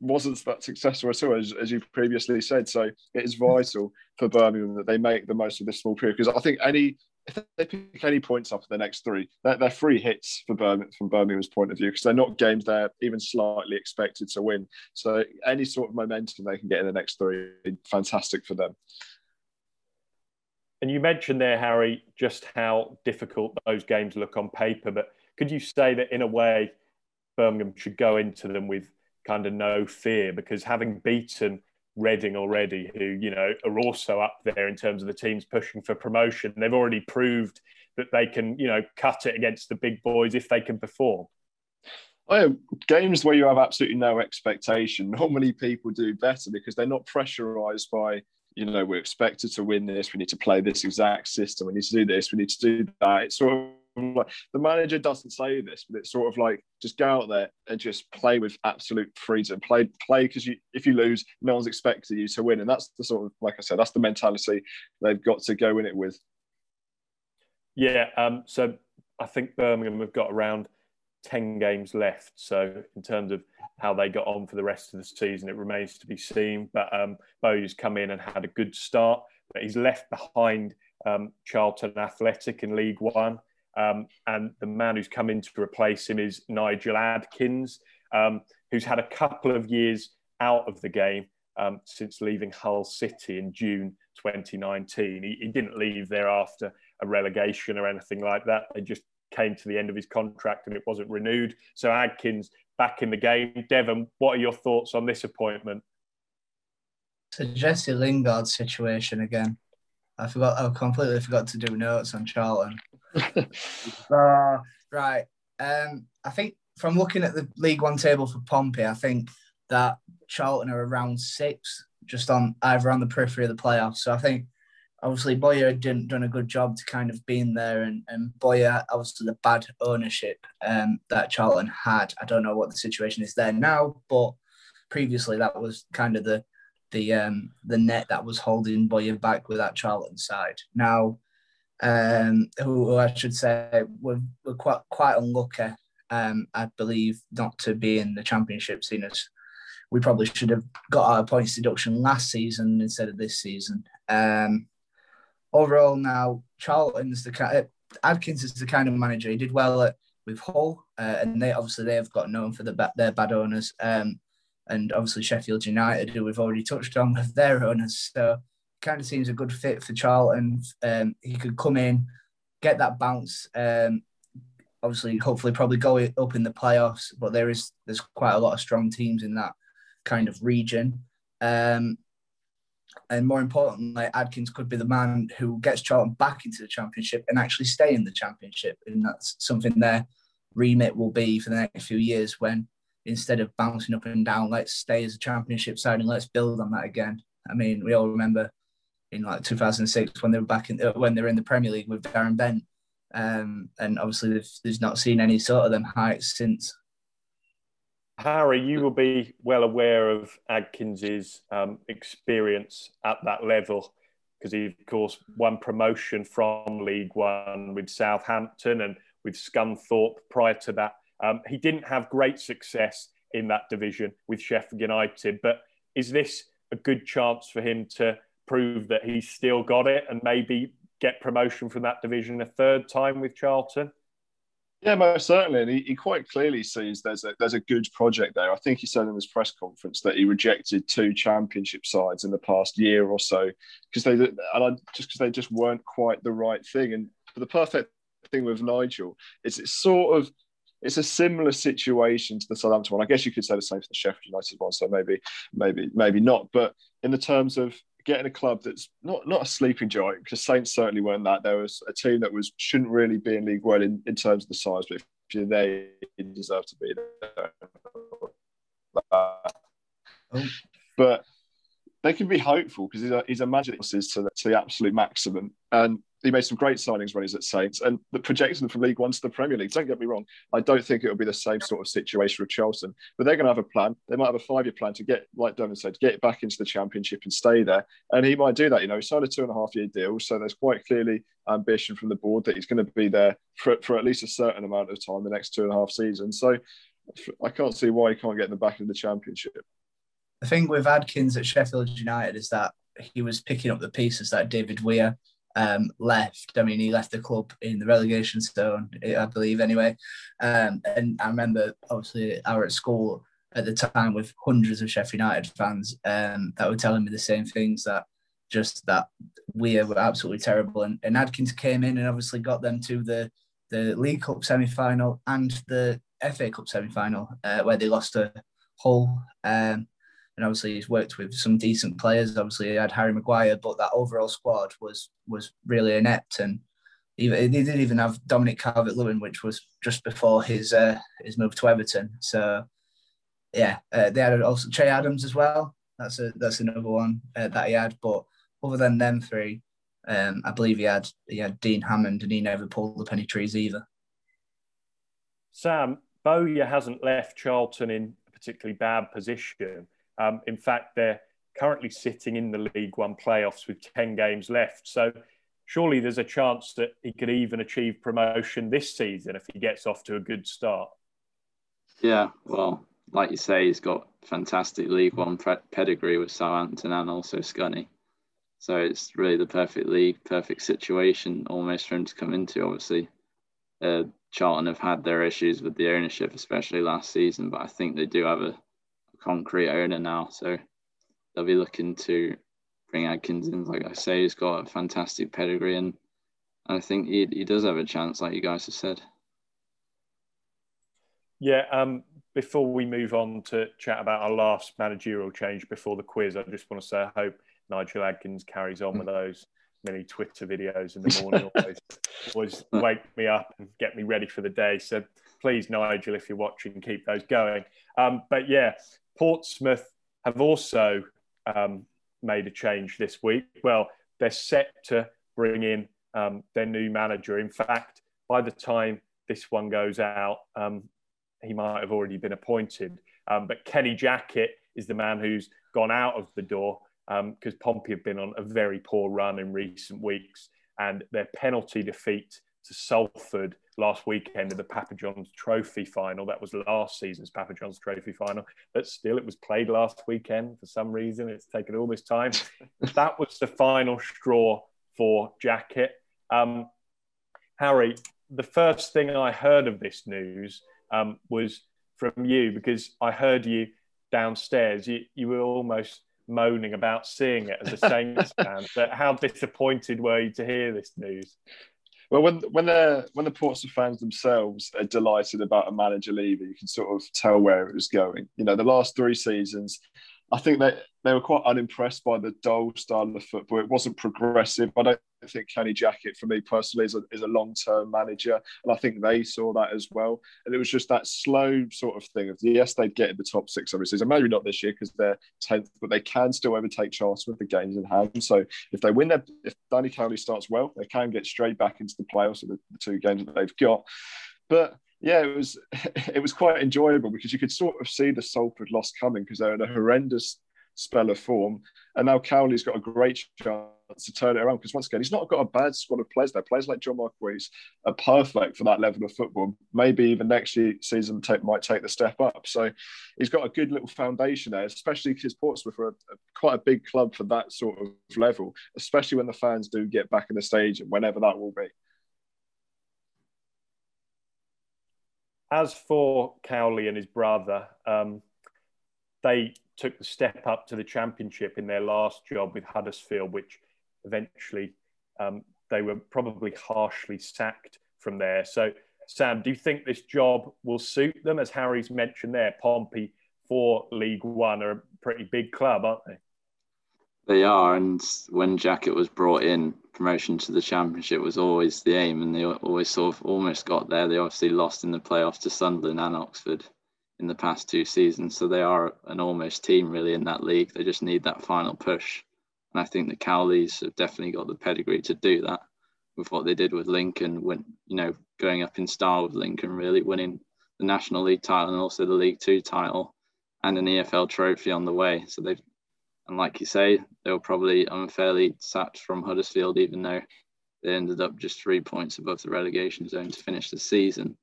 wasn't that successful at all, as, as you previously said. So it is vital for Birmingham that they make the most of this small period. Because I think any if they pick any points off the next three, they're, they're free hits for Birmingham, from Birmingham's point of view because they're not games they're even slightly expected to win. So any sort of momentum they can get in the next three, fantastic for them. And you mentioned there, Harry, just how difficult those games look on paper. But could you say that in a way, Birmingham should go into them with kind of no fear because having beaten Reading already, who you know are also up there in terms of the teams pushing for promotion. They've already proved that they can, you know, cut it against the big boys if they can perform. Oh, games where you have absolutely no expectation, normally people do better because they're not pressurized by, you know, we're expected to win this, we need to play this exact system, we need to do this, we need to do that. It's sort of like the manager doesn't say this, but it's sort of like just go out there and just play with absolute freedom. Play, play because you if you lose, no one's expecting you to win, and that's the sort of like I said, that's the mentality they've got to go in it with. Yeah, um, so I think Birmingham have got around ten games left. So in terms of how they got on for the rest of the season, it remains to be seen. But um, Bo's come in and had a good start, but he's left behind um, Charlton Athletic in League One. Um, and the man who's come in to replace him is Nigel Adkins, um, who's had a couple of years out of the game um, since leaving Hull City in June 2019. He, he, didn't leave there after a relegation or anything like that. They just came to the end of his contract and it wasn't renewed. So Adkins back in the game. Devon, what are your thoughts on this appointment? It's a Jesse Lingard situation again. I forgot. I completely forgot to do notes on Charlton. uh, right. Um, I think from looking at the League One table for Pompey, I think that Charlton are around six, just on either on the periphery of the playoffs. So I think obviously Bowyer didn't done a good job to kind of being there, and, and Bowyer obviously the bad ownership um, that Charlton had. I don't know what the situation is there now, but previously that was kind of the the um, the net that was holding Bowyer back with that Charlton side. Now, um, who, who, I should say were, were quite quite unlucky, um, I believe, not to be in the championship. Seen as we probably should have got our points deduction last season instead of this season. Um, overall, now Charlton's the kind. Adkins is the kind of manager. He did well at with Hull, uh, and they obviously they have got known for the their bad owners. Um, and obviously Sheffield United, who we've already touched on with their owners. So kind of seems a good fit for Charlton. Um, he could come in, get that bounce. Um, obviously, hopefully, probably go up in the playoffs. But there is there's quite a lot of strong teams in that kind of region. Um, and more importantly, Adkins could be the man who gets Charlton back into the championship and actually stay in the championship. And that's something their remit will be for the next few years when instead of bouncing up and down, let's stay as a championship side and let's build on that again. I mean, we all remember in like 2006 when they were back in when they were in the Premier League with Darren Bent, um, and obviously they've, they've not seen any sort of them heights since. Harry, you will be well aware of Adkins's um, experience at that level because he, of course, won promotion from League One with Southampton and with Scunthorpe prior to that. Um, he didn't have great success in that division with Sheffield United, but is this a good chance for him to prove that he's still got it and maybe get promotion from that division a third time with Charlton? Yeah, most certainly, and he, he, quite clearly sees there's a there's a good project there. I think he said in his press conference that he rejected two championship sides in the past year or so because they and I, just because they just weren't quite the right thing. And the perfect thing with Nigel, is it's sort of it's a similar situation to the Southampton one. I guess you could say the same for the Sheffield United one. So maybe maybe maybe not. But in the terms of getting a club that's not not a sleeping giant because Saints certainly weren't that. There was a team that was shouldn't really be in League One in, in terms of the size, but if you're there, you deserve to be there. But they can be hopeful because he's a, he's to the, to the absolute maximum. And he made some great signings when he's at Saints and the projecting them from League One to the Premier League. Don't get me wrong. I don't think it'll be the same sort of situation with Charlton, but they're going to have a plan. They might have a five year plan to get, like Donovan said, get back into the Championship and stay there. And he might do that. You know, he signed a two and a half year deal. So there's quite clearly ambition from the board that he's going to be there for, for at least a certain amount of time the next two and a half seasons. So I can't see why he can't get in the back of the Championship. The thing with Adkins at Sheffield United is that he was picking up the pieces that David Weir um, left. I mean, he left the club in the relegation zone, I believe, anyway. Um, and I remember, obviously, I was at school at the time with hundreds of Sheffield United fans um, that were telling me the same things that just that we were absolutely terrible. And, and Adkins came in and obviously got them to the the League Cup semi final and the FA Cup semi final, uh, where they lost to Hull. Um, and obviously he's worked with some decent players. Obviously, he had Harry Maguire, but that overall squad was was really inept. And even, they didn't even have Dominic Calvert-Lewin, which was just before his uh, his move to Everton. So yeah, uh, they had also Che Adams as well. That's a that's another one uh, that he had. But other than them three, um, I believe he had he had Dean Hammond, and he never pulled up any trees either. Sam Bowyer hasn't left Charlton in a particularly bad position. Um, in fact, they're currently sitting in the League One playoffs with 10 games left. So surely there's a chance that he could even achieve promotion this season if he gets off to a good start. Yeah, well, like you say, he's got fantastic League One pedigree with Southampton and also Scunny. So it's really the perfect league, perfect situation almost for him to come into. Obviously, uh, Charlton have had their issues with the ownership, especially last season, but I think they do have a concrete owner now. So they'll be looking to bring Adkins in. Like I say, he's got a fantastic pedigree, and I think he, he does have a chance, like you guys have said. Yeah. Um, before we move on to chat about our last managerial change before the quiz, I just want to say I hope Nigel Adkins carries on with those many Twitter videos in the morning. always, always wake me up and get me ready for the day. So please, Nigel, if you're watching, keep those going. Um, but yeah, Portsmouth have also um, made a change this week. Well, they're set to bring in um, their new manager. In fact, by the time this one goes out, um, he might have already been appointed. Um, but Kenny Jackett is the man who's gone out of the door because um, Pompey have been on a very poor run in recent weeks. And their penalty defeat to Salford last weekend in the Papa John's Trophy final. That was last season's Papa John's Trophy final, but still it was played last weekend for some reason. It's taken all this time. that was the final straw for Jackett. Um, Harry, the first thing I heard of this news um, was from you because I heard you downstairs. You, you were almost moaning about seeing it as a Saints fan. But how disappointed were you to hear this news? Well, when when the when the Portsmouth fans themselves are delighted about a manager leaving, you can sort of tell where it was going. You know, the last three seasons, I think they, they were quite unimpressed by the dull style of football. It wasn't progressive. I don't think Kenny Jackett, for me personally, is a, is a long term manager. And I think they saw that as well. And it was just that slow sort of thing of, yes, they'd get in the top six every season. Maybe not this year because they're 10th, but they can still overtake Charlton with the games in hand. So if they win their, if Danny Cowley starts well, they can get straight back into the playoffs of the, the two games that they've got. But yeah, it was it was quite enjoyable because you could sort of see the Salford loss coming because they're in a horrendous spell of form, and now Cowley's got a great chance to turn it around because once again he's not got a bad squad of players there. Players like John Marquis are perfect for that level of football. Maybe even next year, season take, might take the step up. So he's got a good little foundation there, especially because Portsmouth are a, a, quite a big club for that sort of level, especially when the fans do get back in the stage, and whenever that will be. as for Cowley and his brother, um, they took the step up to the championship in their last job with Huddersfield, which eventually um, they were probably harshly sacked from there. So, Sam, do you think this job will suit them? As Harry's mentioned there, Pompey for League One are a pretty big club, aren't they? They are, and when Jackett was brought in, promotion to the championship was always the aim, and they always sort of almost got there. They obviously lost in the playoffs to Sunderland and Oxford in the past two seasons, so they are an almost team really in that league. They just need that final push, and I think the Cowleys have definitely got the pedigree to do that with what they did with Lincoln, when you know going up in style with Lincoln, really winning the National League title and also the League Two title, and an EFL trophy on the way. So they've and like you say, they were probably unfairly sacked from Huddersfield, even though they ended up just three points above the relegation zone to finish the season.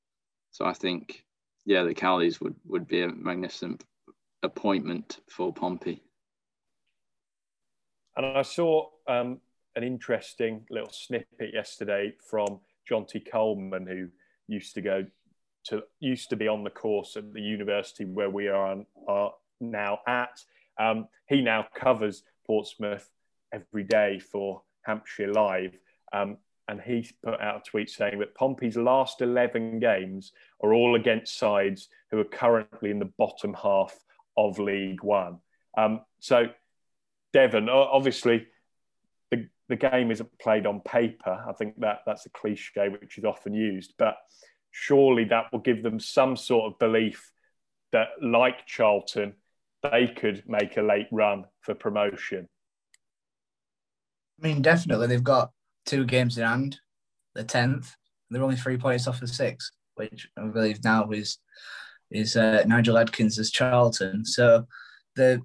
So I think, yeah, the Cowleys would, would be a magnificent appointment for Pompey. And I saw um, an interesting little snippet yesterday from Jonty Coleman, who used to go to used to be on the course at the university where we are, are now at. Um, he now covers Portsmouth every day for Hampshire Live. Um, and he put out a tweet saying that Pompey's last 11 games are all against sides who are currently in the bottom half of League One. Um, so, Devon, obviously, the, the game isn't played on paper. I think that that's a cliche which is often used, but surely that will give them some sort of belief that, like Charlton, they could make a late run for promotion. I mean, definitely. They've got two games in hand, the 10th. They're only three points off the sixth, which I believe now is is uh, Nigel Adkins as Charlton. So they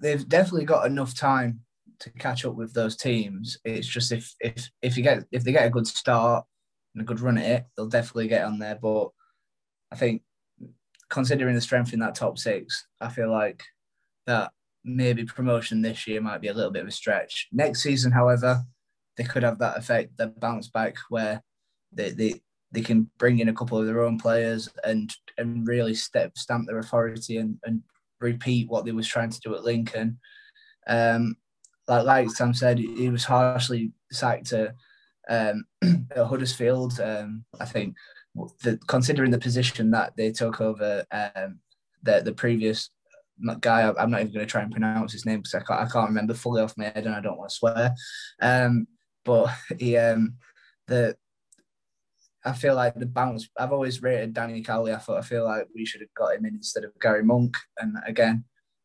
they've definitely got enough time to catch up with those teams. It's just if if if you get if they get a good start and a good run at it, they'll definitely get on there. But I think considering the strength in that top six, I feel like that maybe promotion this year might be a little bit of a stretch. Next season, however, they could have that effect, the bounce back where they, they they can bring in a couple of their own players and and really step stamp their authority and, and repeat what they was trying to do at Lincoln. Um, like like Sam said, he was harshly sacked to um, at Huddersfield. Um, I think the, considering the position that they took over um, the the previous guy, I'm not even going to try and pronounce his name because I can't, I can't remember fully off my head and I don't want to swear. Um, but he um, the I feel like the bounce. I've always rated Danny Cowley. I thought I feel like we should have got him in instead of Gary Monk. And again,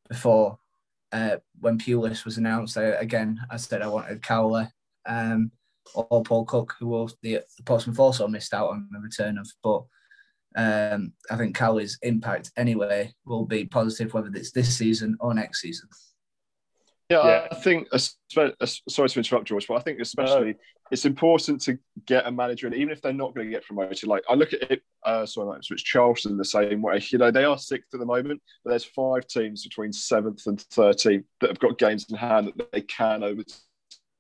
before uh, when Pulis was announced, I, again I said I wanted Cowley. Um, or Paul Cook, who will, the, the Portsmouth also missed out on the return of. But um, I think Cowley's impact anyway will be positive, whether it's this season or next season. Yeah, yeah. I think. Sorry to interrupt, George, but I think especially no. it's important to get a manager, and even if they're not going to get promoted, like I look at it. Uh, sorry, so it's Charlton the same way. You know, they are sixth at the moment, but there's five teams between seventh and thirteenth that have got games in hand that they can overtake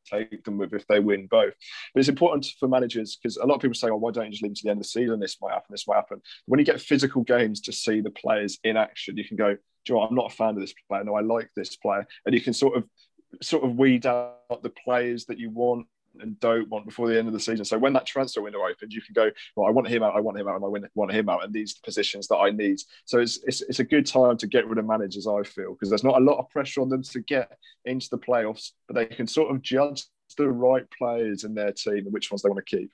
take them with if they win both. But it's important for managers because a lot of people say, "Oh, why don't you just leave to the end of the season? This might happen. This might happen." When you get physical games to see the players in action, you can go, you know, I'm not a fan of this player. No, I like this player, and you can sort of sort of weed out the players that you want and don't want before the end of the season. So when that transfer window opens, you can go, well, I want him out, I want him out, and I want him out, and these positions that I need. So it's, it's, it's a good time to get rid of managers, I feel, because there's not a lot of pressure on them to get into the playoffs, but they can sort of judge the right players in their team and which ones they want to keep.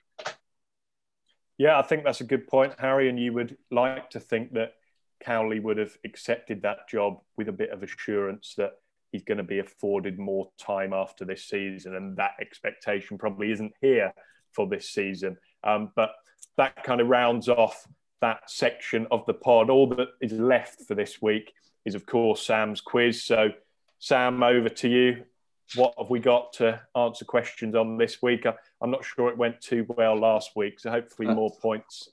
Yeah, I think that's a good point, Harry. And you would like to think that Cowley would have accepted that job with a bit of assurance that he's going to be afforded more time after this season, and that expectation probably isn't here for this season. Um, but that kind of rounds off that section of the pod. All that is left for this week is, of course, Sam's quiz. So, Sam, over to you. What have we got to answer questions on this week? I'm not sure it went too well last week, so hopefully more points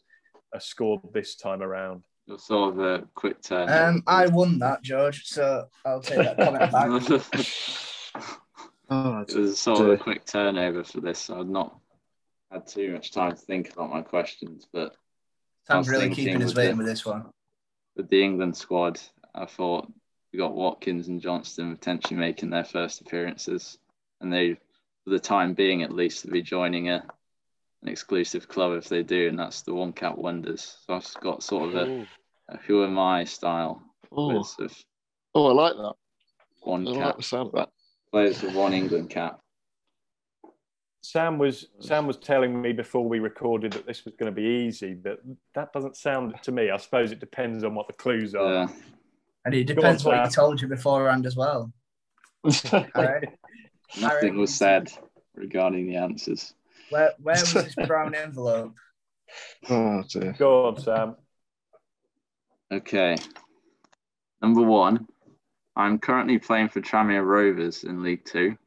are scored this time around. You're sort of a quick turn. Um, I won that, George, so I'll take that comment back. oh, it was sort of a quick turnover for this. So I've not had too much time to think about my questions, but Sam's really keeping us waiting with this one. With the England squad, I thought we got Watkins and Johnstone potentially making their first appearances, and they, for the time being at least, will be joining a an exclusive club if they do, and that's the One Cap Wonders. So I've got sort of a, a who am I style oh. of oh, I like that. One I cap. Like the sound of that. Players with one England cap. Sam was Sam was telling me before we recorded that this was going to be easy, but that doesn't sound to me. I suppose it depends on what the clues are. Yeah. And it depends on, what he told you beforehand as well. Nothing was said regarding the answers. Where where was this brown envelope? Oh dear. Go on, Sam. Okay. Number one, I'm currently playing for Tranmere Rovers in League Two.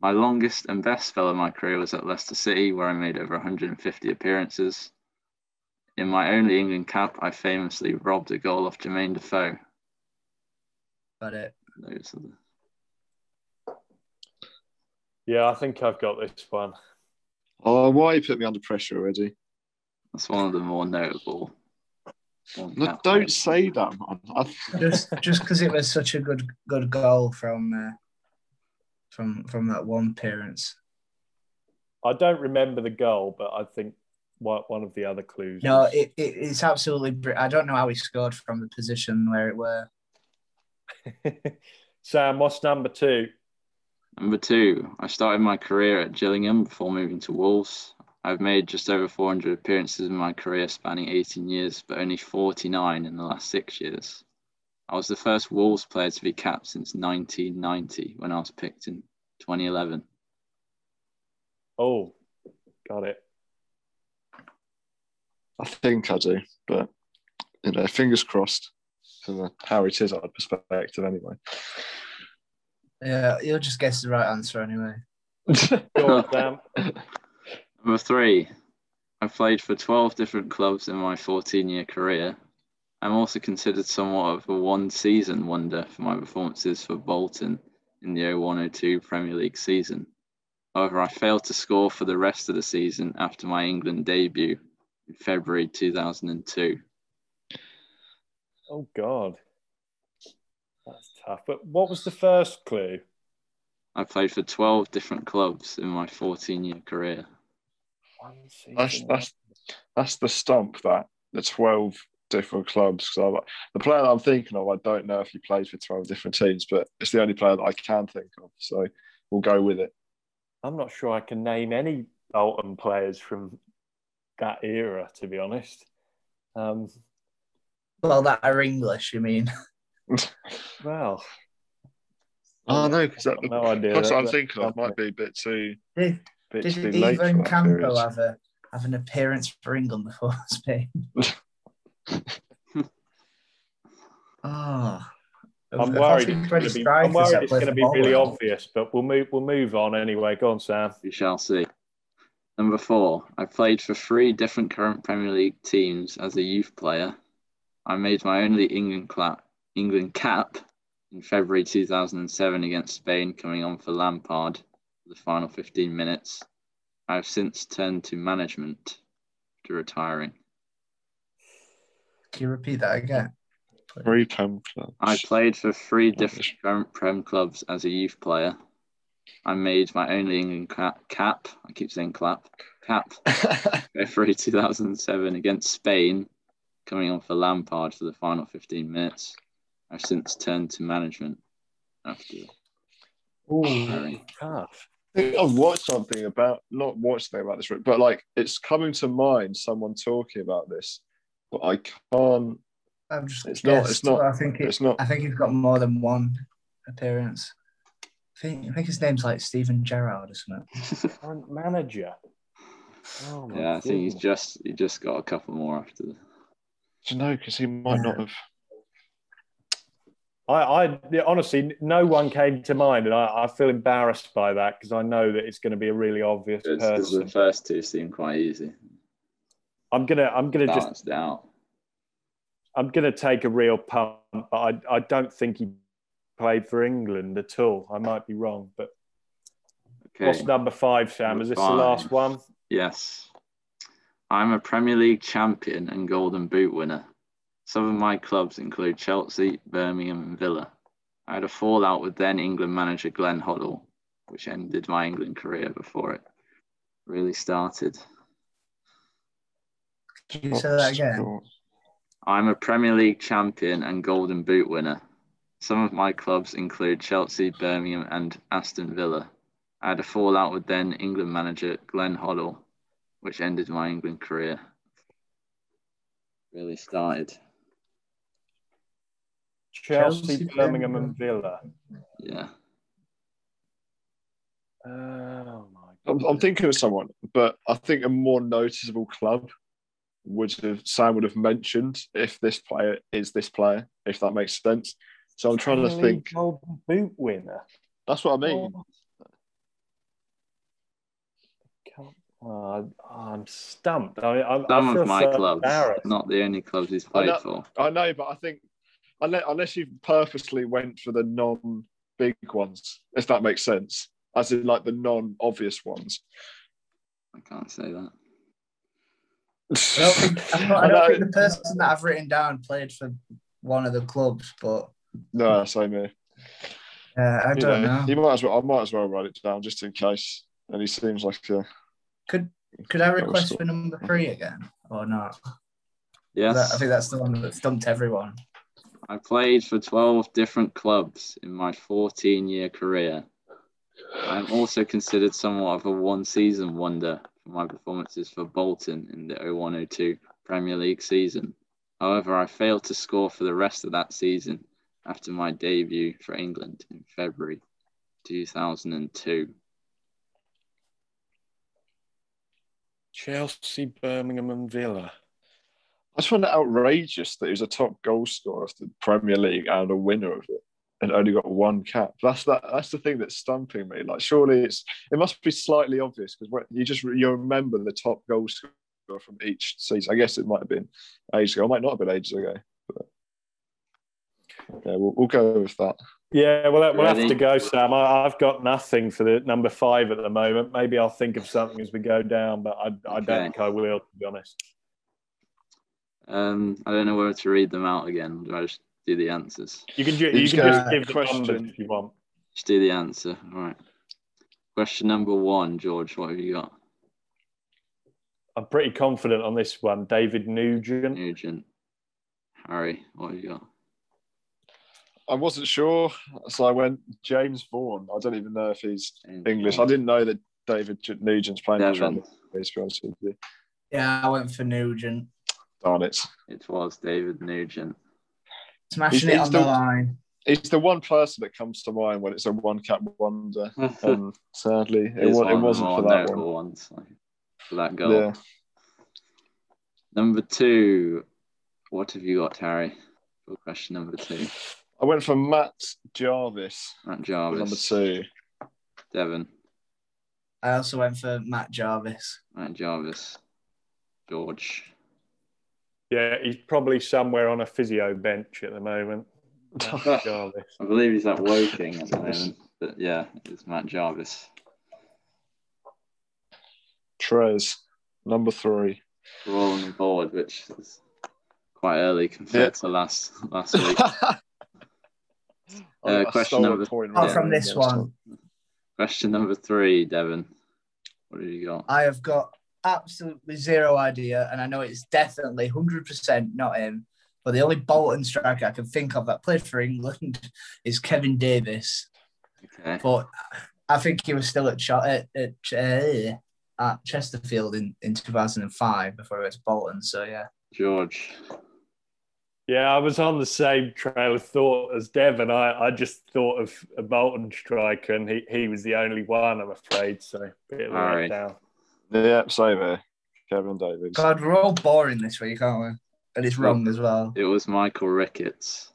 My longest and best spell of my career was at Leicester City, where I made over 150 appearances. In my only England cap, I famously robbed a goal off Jermaine Defoe. Got it. Those are the... Yeah, I think I've got this one. Oh, why you put me under pressure already? That's one of the more notable. No, don't say that, man. just just because it was such a good good goal from uh, from from that one appearance. I don't remember the goal, but I think one of the other clues. No, it, it, it's absolutely. I don't know how he scored from the position where it were. Sam, what's number two? Number two, I started my career at Gillingham before moving to Wolves. I've made just over 400 appearances in my career spanning 18 years, but only 49 in the last six years. I was the first Wolves player to be capped since 1990 when I was picked in 2011. Oh, got it. I think I do, but you know, fingers crossed from a Harry Tizard perspective, anyway. Yeah, you'll just guess the right answer anyway. Go on, Sam. Number three, I've played for 12 different clubs in my 14 year career. I'm also considered somewhat of a one season wonder for my performances for Bolton in the 01 02 Premier League season. However, I failed to score for the rest of the season after my England debut in February 2002. Oh, God. That's tough. But what was the first clue? I played for 12 different clubs in my 14 year career. That's, that's, that's the stump, that the 12 different clubs. Because the player that I'm thinking of, I don't know if he played for 12 different teams, but it's the only player that I can think of. So we'll go with it. I'm not sure I can name any Bolton players from that era, to be honest. Um, well, that are English, you mean? well, oh no, because that no idea. That's what I'm thinking of might be a bit too. Did, bit did too Ivan Campo have a have an appearance for England before Spain? oh. I'm worried. It's going to be, I'm worried it's going to be really obvious, but we'll move. We'll move on anyway. Go on, Sam. We shall see. Number four, I played for three different current Premier League teams as a youth player. I made my only England clap, England cap in February 2007 against Spain, coming on for Lampard for the final 15 minutes. I have since turned to management after retiring. Can you repeat that again? Three Prem clubs. I played for three different Prem clubs as a youth player. I made my only England cap. cap I keep saying clap. Cap. February 2007 against Spain, coming on for Lampard for the final 15 minutes. I've since turned to management after. Harry. tough. I think I've watched something about not watched something about this, but like it's coming to mind. Someone talking about this, but I can't. I've just It's not- it's not- I think it, It's not. I think he's got more than one appearance. I think I think his name's like Steven Gerrard or something. Current manager. Oh my Yeah, I think he's just he just got a couple more after the. Do you know? Because he might not have. I, I honestly, no one came to mind, and I, I feel embarrassed by that because I know that it's going to be a really obvious Because person. the first two seem quite easy. I'm gonna, I'm gonna just, Balanced out. I'm gonna take a real punt, but I, I don't think he played for England at all. I might be wrong, but Okay. what's number five, Sam? Is this the last one? Yes. I'm a Premier League champion and Golden Boot winner. Some of my clubs include Chelsea, Birmingham, and Villa. I had a fallout with then England manager Glenn Hoddle, which ended my England career before it really started. Can you say that again? I'm a Premier League champion and Golden Boot winner. Some of my clubs include Chelsea, Birmingham, and Aston Villa. I had a fallout with then England manager Glenn Hoddle, which ended my England career. Really started. Chelsea, Chelsea, Birmingham, Birmingham. and Villa. Yeah. Oh my I'm! I'm thinking of someone, but I think a more noticeable club would have Sam would have mentioned if this player is this player, if that makes sense. So I'm trying to think. Golden Boot winner. That's what I mean. Can't- oh, I'm stumped. I, I, Some I of my so clubs, not the only clubs he's I played know- for. I know, but I think unless, unless you purposely went for the non-big ones, if that makes sense, as in like the non-obvious ones. I can't say that. I don't think, I don't, I I don't know. think the person that I've written down played for one of the clubs, but No, same here. uh, I You don't know, know. You might as well. I might as well write it down just in case. And he seems like a. Could could I request cool. for number three again or not? Yeah, I think that's the one that stumped everyone. I played for 12 different clubs in my 14 year career. I am also considered somewhat of a one season wonder for my performances for Bolton in the 01 02 Premier League season. However, I failed to score for the rest of that season after my debut for England in February 2002. Chelsea, Birmingham, and Villa. I just find it outrageous that he was a top goal scorer of the Premier League and a winner of it, and only got one cap. That's that. That's the thing that's stumping me. Like, surely it's it must be slightly obvious because you just you remember the top goal scorer from each season. I guess it might have been ages ago. It might not have been ages ago. But yeah, we'll, we'll go with that. Yeah, well, we'll have to go, Sam. I, I've got nothing for the number five at the moment. Maybe I'll think of something as we go down, but I, I don't think I will, to be honest. Um, I don't know whether to read them out again. Do I just do the answers? You can, do. You you can go just give the question. if you want. Just do the answer. All right. Question number one, George. What have you got? I'm pretty confident on this one. David Nugent. Nugent. Harry, what have you got? I wasn't sure, so I went James Vaughan. I don't even know if he's James English. I didn't know that David Nugent's playing Devon. Tranmere, to be honest with you. Yeah, I went for Nugent. Darn it. It was David Nugent. Smashing He's- it he's on the the- line. He's the one person that comes to mind when it's a one cap wonder. Um, sadly, it, Here's wa- one it wasn't for that one. ones like, for that goal. Yeah. Number two, what have you got, Harry? For question number two, I went for Matt Jarvis, Matt Jarvis. number two. Devon, I also went for Matt Jarvis. Matt Jarvis, George. Yeah, he's probably somewhere on a physio bench at the moment. Jarvis. I believe he's at Woking at the moment, but yeah, it's Matt Jarvis. Trez, number three. We're all on the board, which is quite early compared Yeah. to last last week. Uh, I- I question number- point Oh, from this one. Question number three, Devon. What have you got? I have got absolutely zero idea, and I know it's definitely 100% not him. But the only Bolton striker I can think of that played for England is Kevin Davies. Okay. But I think he was still at, Ch- at, at, uh, at Chesterfield in, in 2005 before he went to Bolton. So, yeah. George. Yeah, I was on the same trail of thought as Devon. I, I just thought of a Bolton striker, and he, he was the only one, I'm afraid. So, bit of a All right. letdown. Yeah, same here. Kevin Davies. God, we're all boring this week, aren't we? And it's wrong as well. It was Michael Ricketts.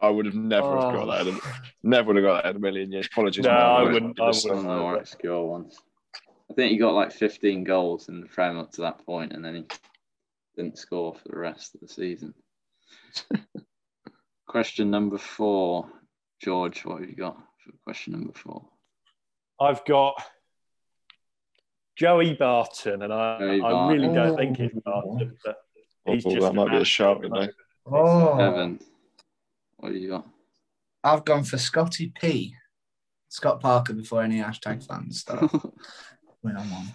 I would have never have Oh. got that. In a, oh. never would have got that in a million years. Apologies. No. I wouldn't- it I of wouldn't. the more obscure ones. I think he got like 15 goals in the Prem up to that point, and then he didn't score for the rest of the season. question number four, George. What have you got for question number four? I've got Joey Barton, and I, Joey I really don't think he's oh. Barton, but oh, he's Oh, just that might be a an shout, you know. Oh, Evan. What have you got? I've gone for Scotty P. Scott Parker before any hashtag fans start. I'm on one.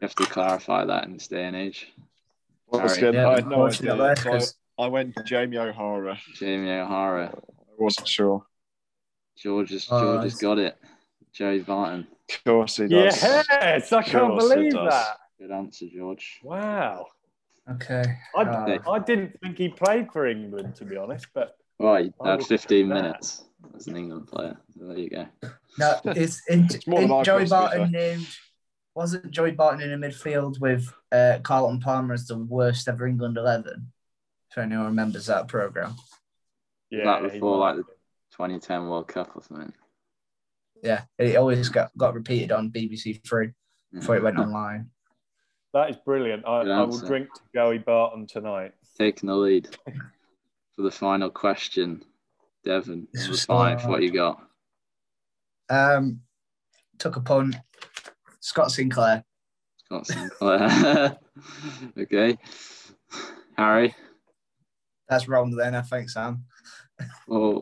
have to clarify that in this day and age. Once Harry. again, Yeah, I had no idea. So 'cause- I, I went Jamie O'Hara. Jamie O'Hara. I wasn't sure. George has, Oh, George has got it. Joey Barton. Of course he does. Yes, I can't believe that. Good answer, George. Wow. Okay. I, Uh, I didn't think he played for England, to be honest, but Right, I had would 15 that. minutes as an England player. So there you go. no, it's in, It's more in Joey got, to be Barton named. Wasn't Joey Barton in a midfield with uh, Carlton Palmer as the worst ever England 11? If anyone remembers that programme. yeah. that before, like, the 2010 World Cup or something. Yeah, it always got, got repeated on BBC Three before it went online. That is brilliant. I, I will drink to Joey Barton tonight. Taking the lead for the final question. Devon, This number was five, hard. what you got? Um, took a punt. Scott Sinclair. Scott Sinclair. okay. Harry. That's wrong then, I think, Sam. Oh,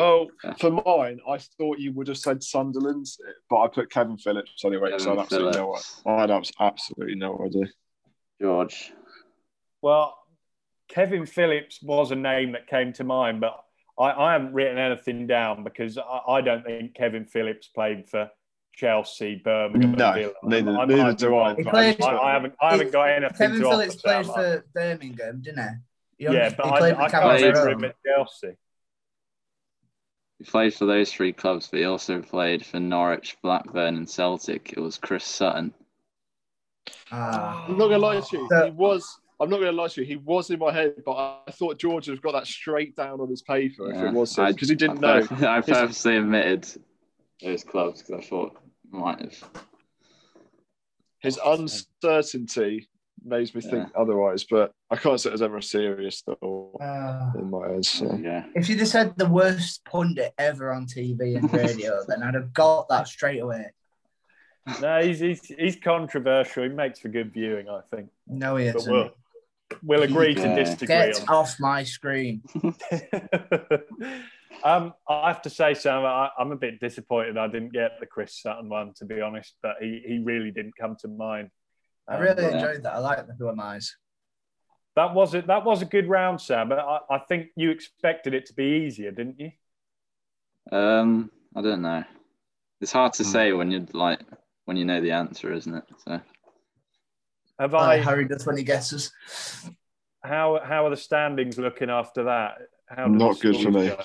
Oh, for mine, I thought you would have said Sunderland, but I put Kevin Phillips anyway, so I Kevin had absolutely no Phillips. I had abs- absolutely no idea. George. Well, Kevin Phillips was a name that came to mind, but I, I haven't written anything down because I, I don't think Kevin Phillips played for Chelsea, Birmingham, No, Villa. neither- I neither might do I. wrong, He but played- I, I haven't. I haven't got anything Kevin to offer, Phillips played for Birmingham, didn't he? He Yeah, but he I, I can't remember him at Chelsea. He played for those three clubs, but he also played for Norwich, Blackburn, and Celtic. It was Chris Sutton. Ah. I'm not gonna lie to you, he was. I'm not gonna lie to you, he was in my head, but I thought George would have got that straight down on his paper if it was because he didn't I know. I purposely omitted those clubs because I thought might have. His uncertainty makes me think otherwise, but I can't say it was ever a serious thought Ah. in my head. So. Yeah. If you'd have said the worst pundit ever on TV and radio, then I'd have got that straight away. No, he's, he's he's controversial. He makes for good viewing, I think. No, he isn't. we'll we'll agree to disagree Get on. off my screen. um, I have to say, Sam, I, I'm a bit disappointed I didn't get the Chris Sutton one, to be honest. But he, he really didn't come to mind. I really yeah. enjoyed that. I like the Who Am I's. that was it. That was a good round, Sam. But I, I think you expected it to be easier, didn't you? Um, I don't know. It's hard to Hmm. say when you like when you know the answer, isn't it? So Have I I? Harry does when he guesses. How how are the standings looking after that? How Not good for me. go?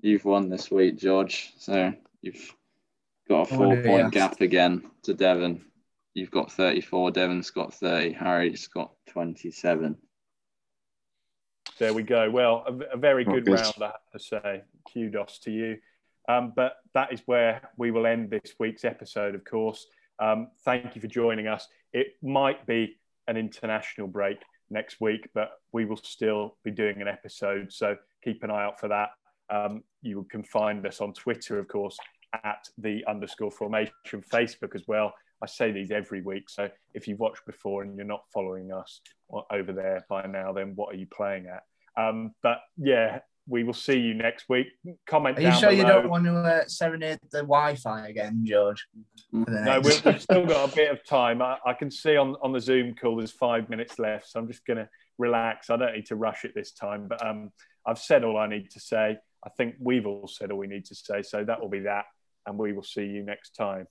you've won this week, George. So you've got a Oh, four dear. point gap again to Devon. You've got 34. Devon's got 30. Harry's got 27. There we go. Well, a, a very good good. round, I have to say. Kudos to you. Um, but that is where we will end this week's episode, of course. Um, thank you for joining us. It might be an international break next week, but we will still be doing an episode. So keep an eye out for that. Um, you can find us on Twitter, of course, at the underscore Fourmation, Facebook as well. I say these every week. So if you've watched before and you're not following us over there by now, then what are you playing at? Um, but yeah, we will see you next week. Comment. Are you down sure you don't want to uh, serenade the Wi-Fi again, George? No, we've, we've still got a bit of time. I, I can see on, on the Zoom call there's five minutes left, so I'm just going to relax. I don't need to rush it this time, but um, I've said all I need to say. I think we've all said all we need to say, so that will be that, and we will see you next time.